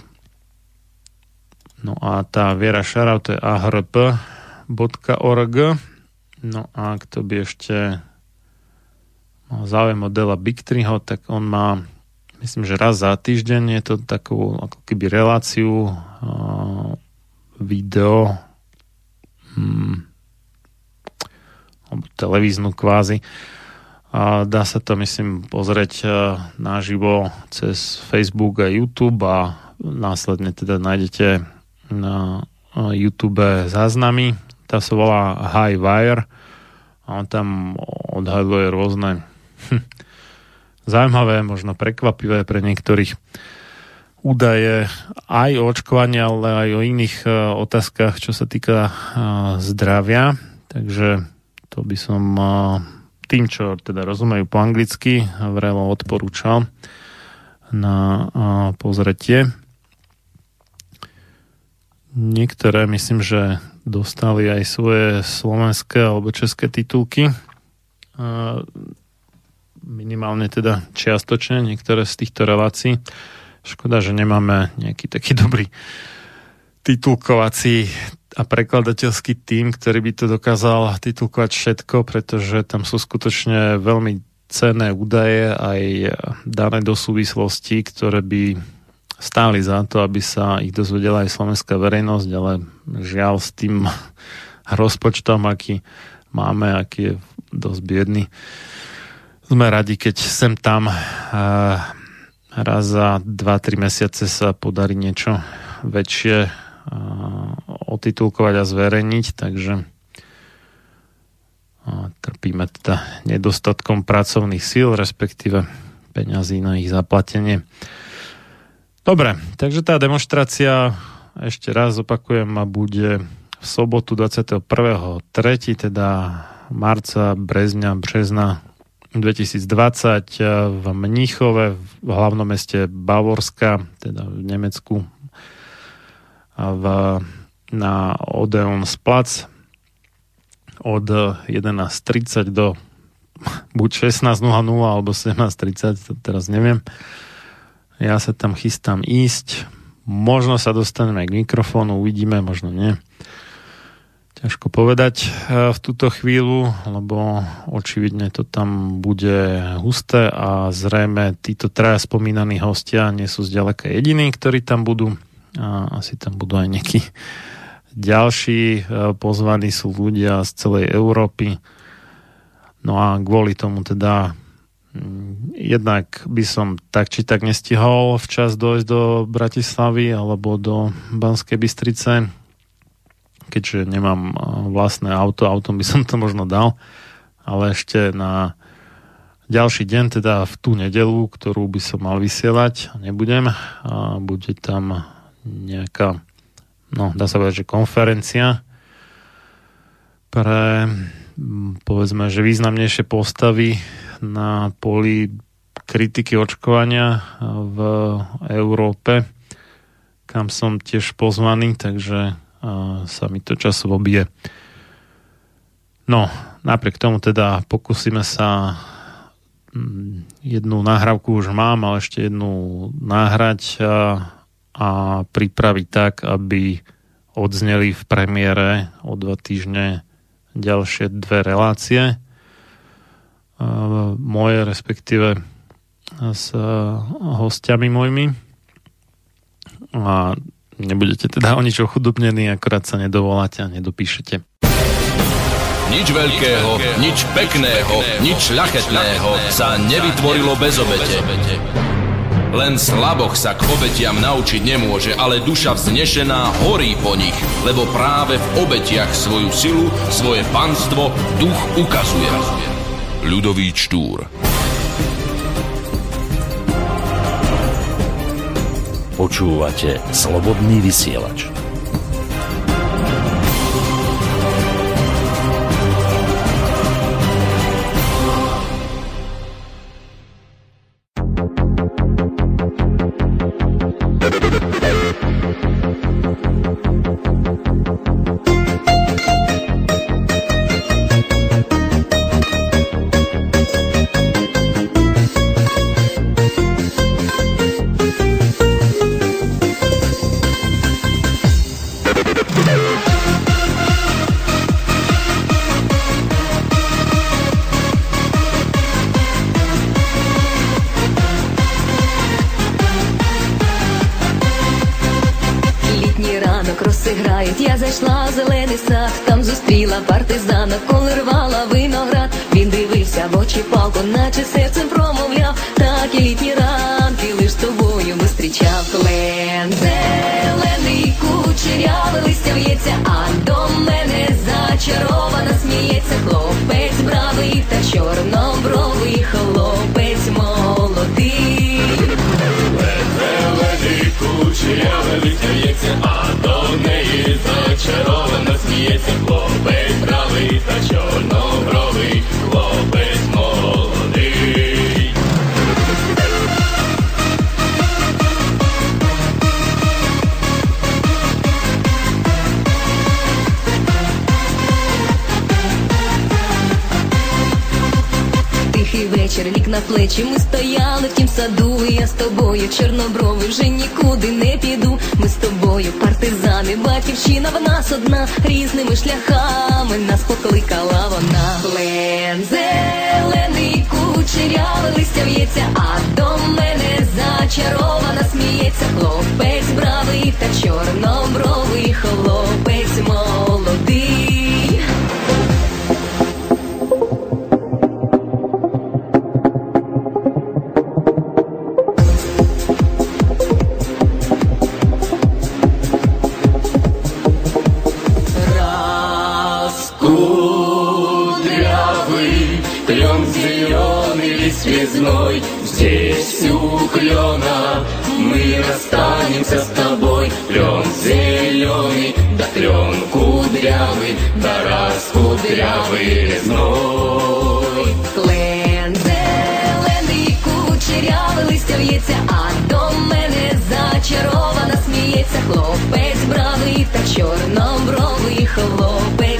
No a tá Viera Šarav to je ahrp.org No a kto by ešte mal záujem o Dela Bigtriho, tak on má myslím, že raz za týždeň je to takú ako keby reláciu video hmm, alebo televíznu kvázi. A dá sa to, myslím, pozrieť e, naživo cez Facebook a YouTube a následne teda nájdete na e, YouTube záznamy. Tá sa volá High Wire a on tam odhaduje rôzne hm, zaujímavé, možno prekvapivé pre niektorých údaje aj o očkovaní, ale aj o iných uh, otázkach, čo sa týka uh, zdravia. Takže to by som uh, tým, čo teda rozumejú po anglicky, vrelo odporúčal na pozretie. Niektoré myslím, že dostali aj svoje slovenské alebo české titulky. Minimálne teda čiastočne niektoré z týchto relácií. Škoda, že nemáme nejaký taký dobrý titulkovací a prekladateľský tým, ktorý by to dokázal titulkovať všetko, pretože tam sú skutočne veľmi cenné údaje aj dané do súvislosti, ktoré by stáli za to, aby sa ich dozvedela aj slovenská verejnosť, ale žiaľ s tým rozpočtom, aký máme, aký je dosť biedný. Sme radi, keď sem tam uh, raz za 2-3 mesiace sa podarí niečo väčšie otitulkovať a zverejniť, takže trpíme teda nedostatkom pracovných síl, respektíve peňazí na ich zaplatenie. Dobre, takže tá demonstrácia ešte raz opakujem a bude v sobotu 21.3. teda marca, brezňa, března 2020 v Mníchove, v hlavnom meste Bavorska, teda v Nemecku, v, na Odeon Splac od 11.30 do buď 16.00 alebo 17.30, teraz neviem. Ja sa tam chystám ísť. Možno sa dostaneme k mikrofónu, uvidíme, možno nie. Ťažko povedať e, v túto chvíľu, lebo očividne to tam bude husté a zrejme títo traja spomínaní hostia nie sú zďaleka jediní, ktorí tam budú. A asi tam budú aj nejakí ďalší e, pozvaní sú ľudia z celej Európy. No a kvôli tomu teda jednak by som tak či tak nestihol včas dojsť do Bratislavy alebo do Banskej Bystrice, keďže nemám e, vlastné auto, autom by som to možno dal, ale ešte na ďalší deň, teda v tú nedelu, ktorú by som mal vysielať, nebudem, a bude tam nejaká no, dá sa povedať, že konferencia pre povedzme, že významnejšie postavy na poli kritiky očkovania v Európe, kam som tiež pozvaný, takže sa mi to časovo bije. No, napriek tomu teda pokúsime sa jednu náhrávku už mám, ale ešte jednu náhrať a pripraviť tak, aby odzneli v premiére o dva týždne ďalšie dve relácie. Moje, respektíve s hostiami mojimi. A nebudete teda o nič ochudobnení, akorát sa nedovoláte a nedopíšete. Nič veľkého, nič pekného, nič ľachetného sa nevytvorilo bez obete. Len slaboch sa k obetiam naučiť nemôže, ale duša vznešená horí po nich, lebo práve v obetiach svoju silu, svoje panstvo duch ukazuje. Ľudový Štúr Počúvate Slobodný vysielač. Мы расстанемся с тобой Клен зеленый, да клен кудрявый кучерявый, да раз кудрявый резной. Лен, зелений, кучерявий листя в'ється, а до мене зачарована сміється хлопець бравий та чорнобровий хлопець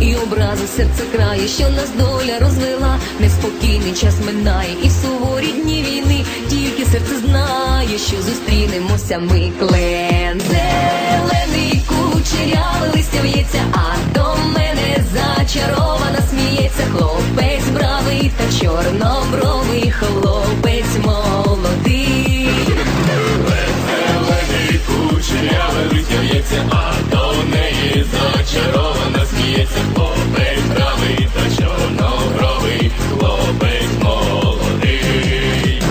І образи серце крає, що нас доля розвела. Неспокійний час минає, і в суворі дні війни, тільки серце знає, що зустрінемося ми клен. Зелений кучерявий листя в'ється, а до мене зачарована сміється хлопець бравий та чорнобровий хлопець молодий. Зелений кучерявий листя в'ється, а до неї зачарована сміється хлопець правий та чорнобровий хлопець молодий.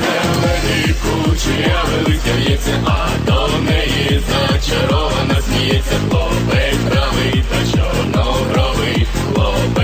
Зелений кучеря листя в'ється, а до неї зачарована сміється. Хлопець правий та чорнобровий хлопець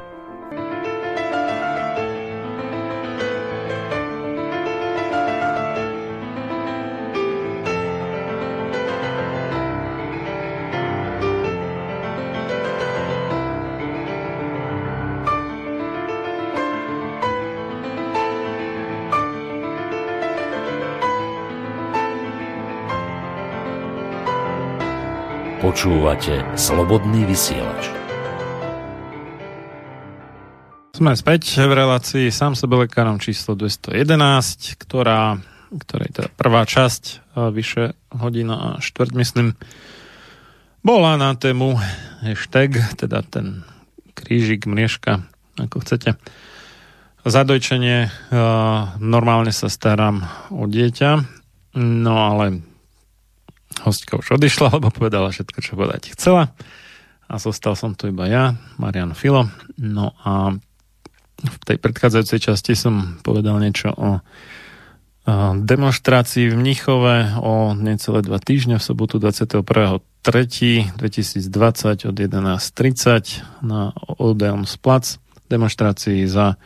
Počúvate Slobodný vysielač. Sme späť v relácii sám sebe lekárom číslo 211, ktorá, ktorej teda prvá časť, vyše hodina a štvrť, myslím, bola na tému hashtag, teda ten krížik, mriežka, ako chcete. Zadojčenie, normálne sa starám o dieťa, no ale hostka už odišla, lebo povedala všetko, čo povedať chcela. A zostal som tu iba ja, Marian Filo. No a v tej predchádzajúcej časti som povedal niečo o demonstrácii v Mnichove o necelé dva týždne v sobotu 21.3.2020 od 11.30 na Odeon Plac demonstrácii za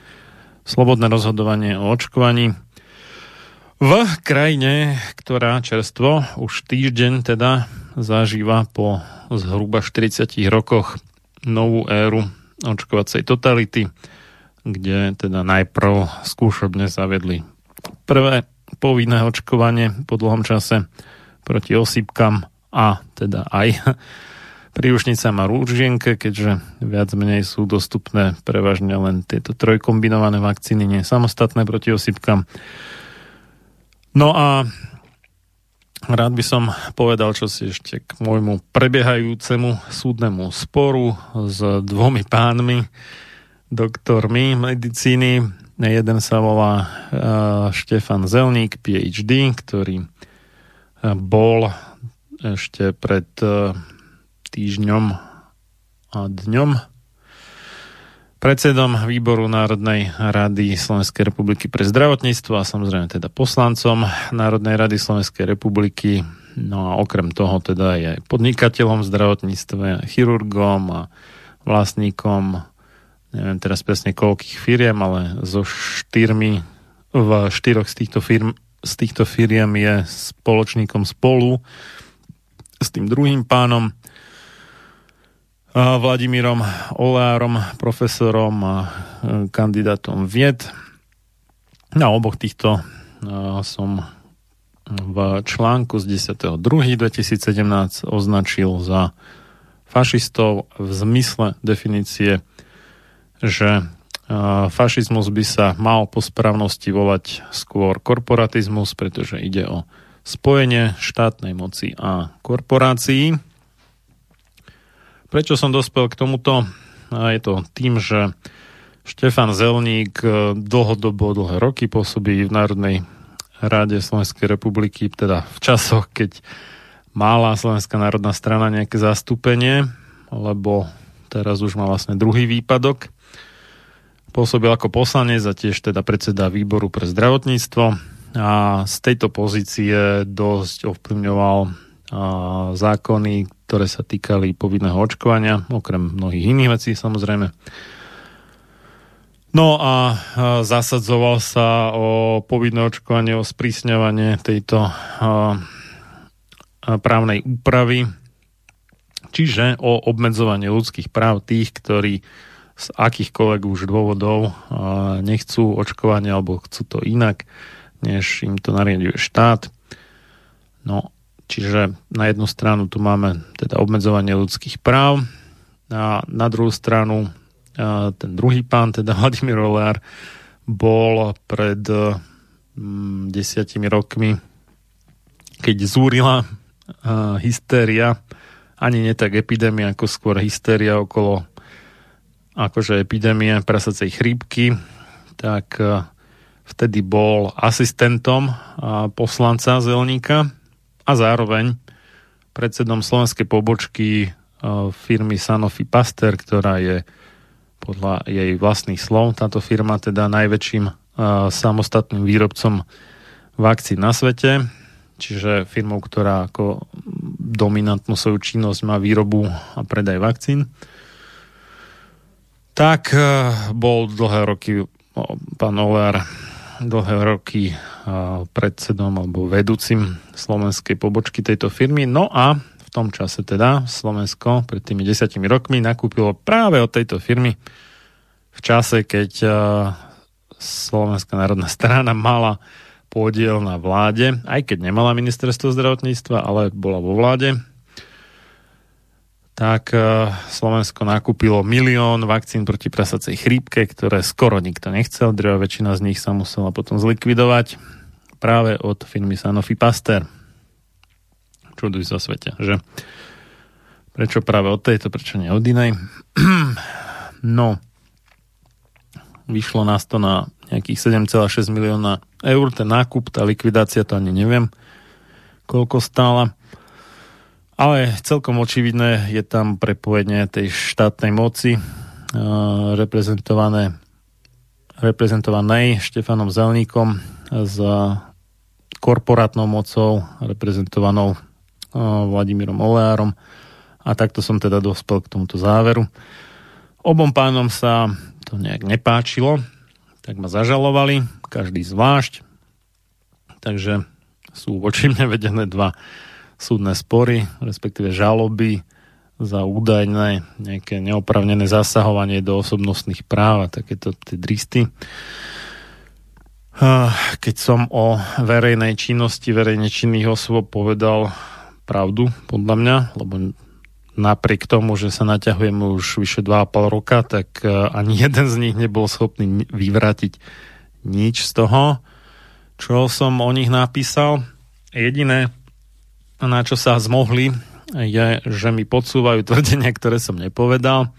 slobodné rozhodovanie o očkovaní v krajine, ktorá čerstvo už týždeň teda zažíva po zhruba 40 rokoch novú éru očkovacej totality, kde teda najprv skúšobne zavedli prvé povinné očkovanie po dlhom čase proti osýpkam a teda aj príušnicám a rúžienke, keďže viac menej sú dostupné prevažne len tieto trojkombinované vakcíny, nie samostatné proti osýpkam. No a rád by som povedal, čo si ešte k môjmu prebiehajúcemu súdnemu sporu s dvomi pánmi, doktormi medicíny. Jeden sa volá uh, Štefan Zelník, PhD, ktorý uh, bol ešte pred uh, týždňom a dňom predsedom výboru Národnej rady Slovenskej republiky pre zdravotníctvo a samozrejme teda poslancom Národnej rady Slovenskej republiky. No a okrem toho teda je podnikateľom v zdravotníctve, chirurgom a vlastníkom neviem teraz presne koľkých firiem, ale so štyrmi v štyroch z týchto firm z týchto firiem je spoločníkom spolu s tým druhým pánom Vladimírom Olárom, profesorom a kandidátom vied. Na oboch týchto som v článku z 10.2.2017 označil za fašistov v zmysle definície, že fašizmus by sa mal po správnosti volať skôr korporatizmus, pretože ide o spojenie štátnej moci a korporácií. Prečo som dospel k tomuto? Je to tým, že Štefan Zelník e, dlhodobo, dlhé roky pôsobí v Národnej rade Slovenskej republiky, teda v časoch, keď mala Slovenská národná strana nejaké zastúpenie, lebo teraz už má vlastne druhý výpadok. Pôsobil ako poslanec a tiež teda predseda výboru pre zdravotníctvo a z tejto pozície dosť ovplyvňoval zákony, ktoré sa týkali povinného očkovania, okrem mnohých iných vecí samozrejme. No a zasadzoval sa o povinné očkovanie, o sprísňovanie tejto právnej úpravy, čiže o obmedzovanie ľudských práv tých, ktorí z akýchkoľvek už dôvodov nechcú očkovanie alebo chcú to inak než im to nariaduje štát. No, čiže na jednu stranu tu máme teda obmedzovanie ľudských práv a na druhú stranu ten druhý pán, teda Vladimír Olár, bol pred mm, desiatimi rokmi, keď zúrila hystéria, ani nie tak epidémia, ako skôr hystéria okolo akože epidémie prasacej chrípky, tak vtedy bol asistentom poslanca Zelníka a zároveň predsedom slovenskej pobočky firmy Sanofi Pasteur, ktorá je podľa jej vlastných slov, táto firma teda najväčším samostatným výrobcom vakcín na svete, čiže firmou, ktorá ako dominantnú svoju činnosť má výrobu a predaj vakcín. Tak bol dlhé roky pán Olár dlhé roky predsedom alebo vedúcim slovenskej pobočky tejto firmy. No a v tom čase teda Slovensko pred tými desiatimi rokmi nakúpilo práve od tejto firmy v čase, keď Slovenská národná strana mala podiel na vláde, aj keď nemala ministerstvo zdravotníctva, ale bola vo vláde, tak e, Slovensko nakúpilo milión vakcín proti prasacej chrípke, ktoré skoro nikto nechcel. Drevá väčšina z nich sa musela potom zlikvidovať práve od firmy Sanofi Pasteur. Čuduj sa svete, že? Prečo práve od tejto, prečo nie od inej? no, vyšlo nás to na nejakých 7,6 milióna eur, ten nákup, tá likvidácia, to ani neviem, koľko stála. Ale celkom očividné je tam prepojenie tej štátnej moci reprezentované reprezentovanej Štefanom Zelníkom s korporátnou mocou reprezentovanou Vladimírom Oleárom a takto som teda dospel k tomuto záveru. Obom pánom sa to nejak nepáčilo, tak ma zažalovali, každý zvlášť, takže sú voči mne vedené dva súdne spory, respektíve žaloby za údajné nejaké neopravnené zasahovanie do osobnostných práv a takéto tie dristy. Keď som o verejnej činnosti verejne činných osôb povedal pravdu, podľa mňa, lebo napriek tomu, že sa naťahujem už vyše 2,5 roka, tak e, ani jeden z nich nebol schopný vyvrátiť nič z toho, čo som o nich napísal. Jediné, na čo sa zmohli, je, že mi podsúvajú tvrdenia, ktoré som nepovedal.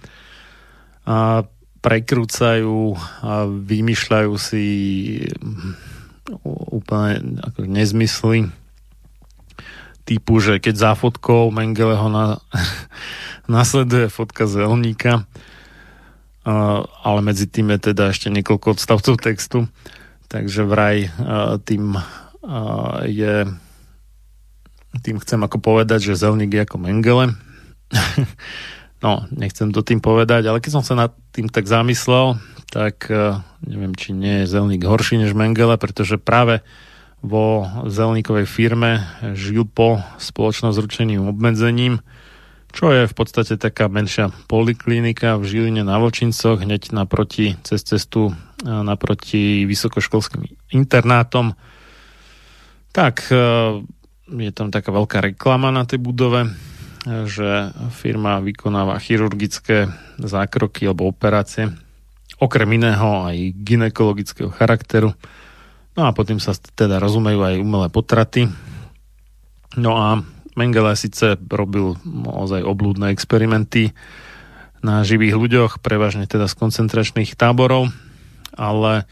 A prekrúcajú a vymýšľajú si úplne ako nezmysly typu, že keď za fotkou Mengeleho na, nasleduje fotka zelníka, ale medzi tým je teda ešte niekoľko odstavcov textu, takže vraj tým je tým chcem ako povedať, že Zelník je ako Mengele. no, nechcem to tým povedať, ale keď som sa nad tým tak zamyslel, tak uh, neviem, či nie je Zelník horší než Mengele, pretože práve vo Zelníkovej firme žil po spoločnosť s ručeným obmedzením, čo je v podstate taká menšia poliklinika v Žiline na Vočincoch, hneď naproti, cez cestu naproti vysokoškolským internátom. Tak, e, je tam taká veľká reklama na tej budove, že firma vykonáva chirurgické zákroky alebo operácie, okrem iného aj ginekologického charakteru. No a potom sa teda rozumejú aj umelé potraty. No a Mengele síce robil ozaj oblúdne experimenty na živých ľuďoch, prevažne teda z koncentračných táborov, ale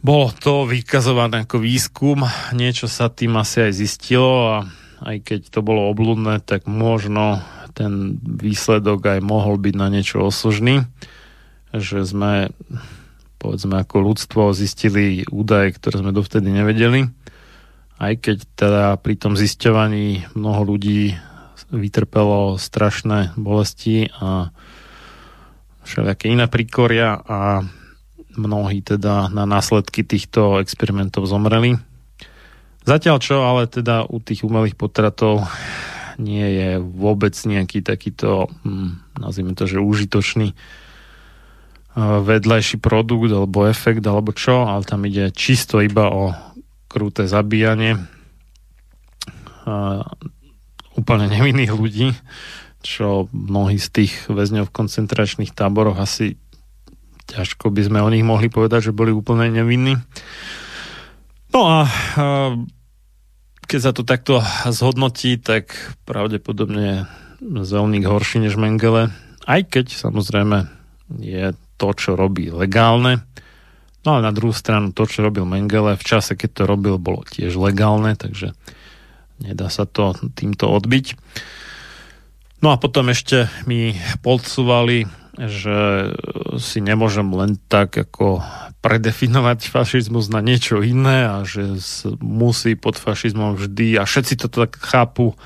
bolo to vykazované ako výskum, niečo sa tým asi aj zistilo a aj keď to bolo oblúdne, tak možno ten výsledok aj mohol byť na niečo osožný, že sme povedzme ako ľudstvo zistili údaje, ktoré sme dovtedy nevedeli. Aj keď teda pri tom zisťovaní mnoho ľudí vytrpelo strašné bolesti a všelijaké iné príkoria a mnohí teda na následky týchto experimentov zomreli. Zatiaľ čo ale teda u tých umelých potratov nie je vôbec nejaký takýto, hm, nazvime to, že užitočný vedľajší produkt alebo efekt alebo čo, ale tam ide čisto iba o kruté zabíjanie a úplne nevinných ľudí, čo mnohí z tých väzňov v koncentračných táboroch asi ťažko by sme o nich mohli povedať, že boli úplne nevinní. No a, keď sa to takto zhodnotí, tak pravdepodobne je zelník horší než Mengele, aj keď samozrejme je to, čo robí legálne, No ale na druhú stranu to, čo robil Mengele v čase, keď to robil, bolo tiež legálne, takže nedá sa to týmto odbiť. No a potom ešte mi podsúvali, že si nemôžem len tak ako predefinovať fašizmus na niečo iné a že musí pod fašizmom vždy a všetci to tak chápu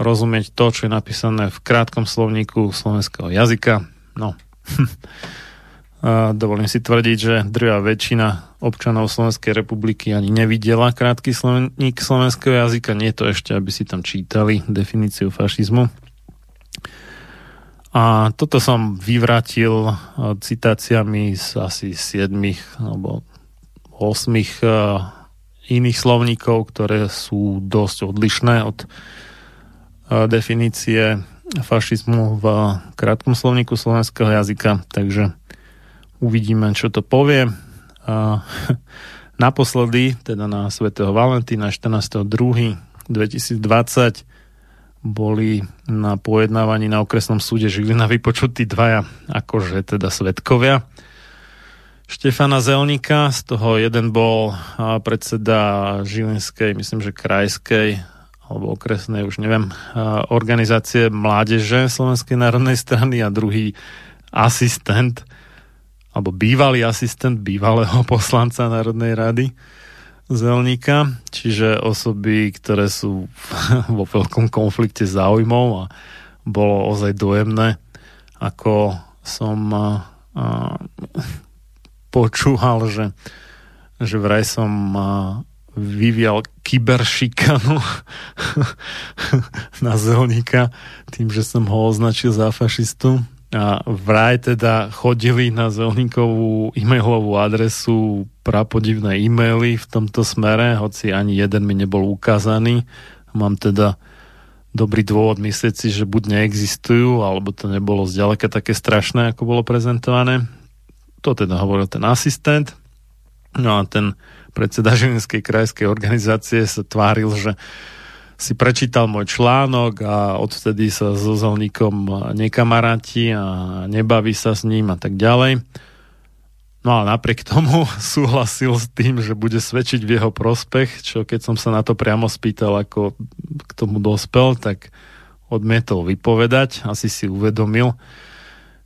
rozumieť to, čo je napísané v krátkom slovníku slovenského jazyka. No, dovolím si tvrdiť, že druhá väčšina občanov Slovenskej republiky ani nevidela krátky slovník slovenského jazyka. Nie to ešte, aby si tam čítali definíciu fašizmu. A toto som vyvrátil citáciami z asi 7 alebo 8 iných slovníkov, ktoré sú dosť odlišné od definície fašizmu v krátkom slovníku slovenského jazyka. Takže Uvidíme, čo to povie. A, naposledy, teda na svätého Valentína 14.2.2020 boli na pojednávaní na okresnom súde Žilina vypočutí dvaja, akože teda svetkovia. Štefana Zelníka, z toho jeden bol predseda Žilinskej, myslím, že krajskej alebo okresnej, už neviem, organizácie mládeže Slovenskej národnej strany a druhý asistent alebo bývalý asistent bývalého poslanca Národnej rady Zelníka, čiže osoby, ktoré sú vo veľkom konflikte záujmov a bolo ozaj dojemné, ako som a, a, počúval, že, že vraj som a, vyvial kyberšikanu na Zelníka tým, že som ho označil za fašistu a vraj teda chodili na Zelníkovú e-mailovú adresu prapodivné e-maily v tomto smere, hoci ani jeden mi nebol ukázaný. Mám teda dobrý dôvod myslieť si, že buď neexistujú, alebo to nebolo zďaleka také strašné, ako bolo prezentované. To teda hovoril ten asistent. No a ten predseda Žilinskej krajskej organizácie sa tváril, že si prečítal môj článok a odvtedy sa so Zelníkom nekamaráti a nebaví sa s ním a tak ďalej. No a napriek tomu súhlasil s tým, že bude svedčiť v jeho prospech, čo keď som sa na to priamo spýtal, ako k tomu dospel, tak odmietol vypovedať, asi si uvedomil,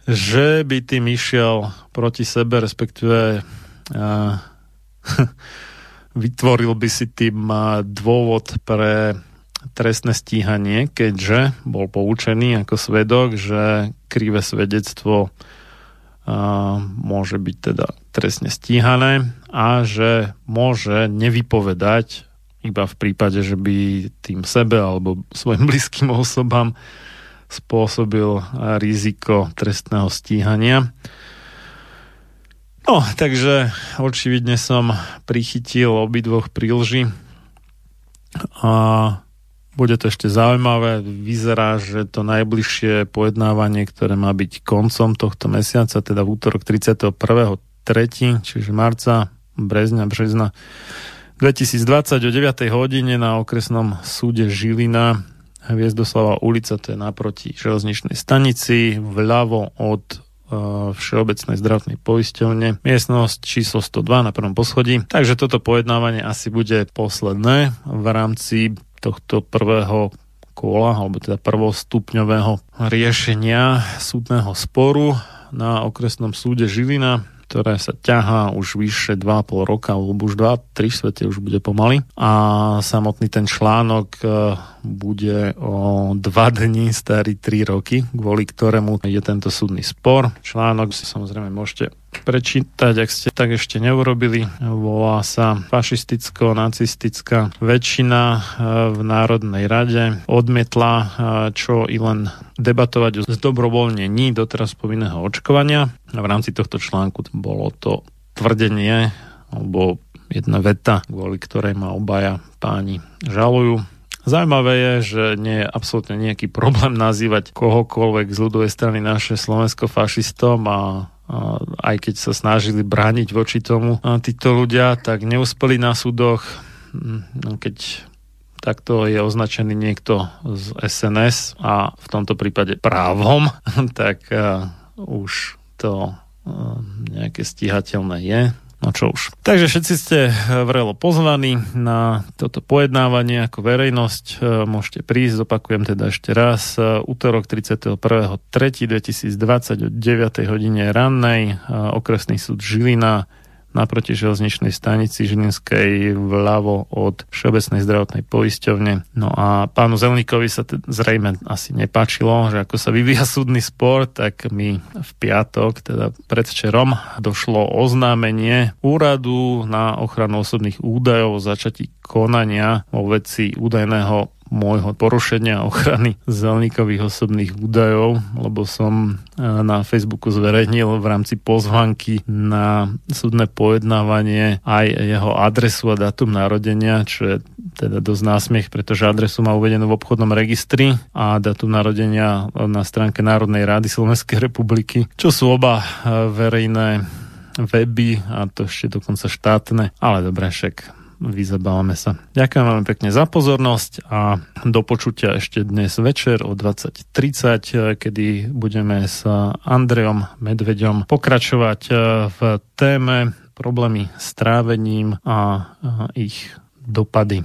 že by tým išiel proti sebe, respektíve uh, vytvoril by si tým dôvod pre trestné stíhanie, keďže bol poučený ako svedok, že krivé svedectvo môže byť teda trestne stíhané a že môže nevypovedať iba v prípade, že by tým sebe alebo svojim blízkym osobám spôsobil riziko trestného stíhania. No, takže očividne som prichytil obidvoch prílži a bude to ešte zaujímavé. Vyzerá, že to najbližšie pojednávanie, ktoré má byť koncom tohto mesiaca, teda v útorok 31.3., čiže marca, brezňa, března 2020 o 9. hodine na okresnom súde Žilina Hviezdoslava ulica, to je naproti železničnej stanici, vľavo od uh, Všeobecnej zdravotnej poisťovne. Miestnosť číslo 102 na prvom poschodí. Takže toto pojednávanie asi bude posledné v rámci tohto prvého kola, alebo teda prvostupňového riešenia súdneho sporu na okresnom súde Žilina ktoré sa ťahá už vyše 2,5 roka, alebo už 2-3 svete už bude pomaly. A samotný ten článok e, bude o 2 dní starý 3 roky, kvôli ktorému je tento súdny spor. Článok si samozrejme môžete prečítať, ak ste tak ešte neurobili. Volá sa fašisticko-nacistická väčšina e, v Národnej rade. Odmietla e, čo i len debatovať o zdobrovoľnení doteraz povinného očkovania. V rámci tohto článku bolo to tvrdenie alebo jedna veta, kvôli ktorej ma obaja páni žalujú. Zaujímavé je, že nie je absolútne nejaký problém nazývať kohokoľvek z ľudovej strany naše Slovensko fašistom a aj keď sa snažili brániť voči tomu títo ľudia, tak neúspeli na súdoch. No, keď takto je označený niekto z SNS a v tomto prípade právom, tak už to nejaké stíhateľné je. No čo už. Takže všetci ste eh, vrelo pozvaní na toto pojednávanie ako verejnosť. Eh, môžete prísť, zopakujem teda ešte raz. Eh, útorok 31.3.2020 o 9. hodine rannej okresný súd Žilina naproti železničnej stanici Žilinskej vľavo od Všeobecnej zdravotnej poisťovne. No a pánu Zelníkovi sa t- zrejme asi nepáčilo, že ako sa vyvíja súdny spor, tak mi v piatok, teda predvčerom, došlo oznámenie úradu na ochranu osobných údajov o začatí konania vo veci údajného môjho porušenia ochrany zelníkových osobných údajov, lebo som e, na Facebooku zverejnil v rámci pozvanky na súdne pojednávanie aj jeho adresu a dátum narodenia, čo je teda dosť násmiech, pretože adresu má uvedenú v obchodnom registri a dátum narodenia na stránke Národnej rády Slovenskej republiky, čo sú oba e, verejné weby a to ešte dokonca štátne, ale dobre, však vyzabávame sa. Ďakujem veľmi pekne za pozornosť a do počutia ešte dnes večer o 20.30, kedy budeme s Andreom Medveďom pokračovať e, v téme problémy s trávením a ich dopady.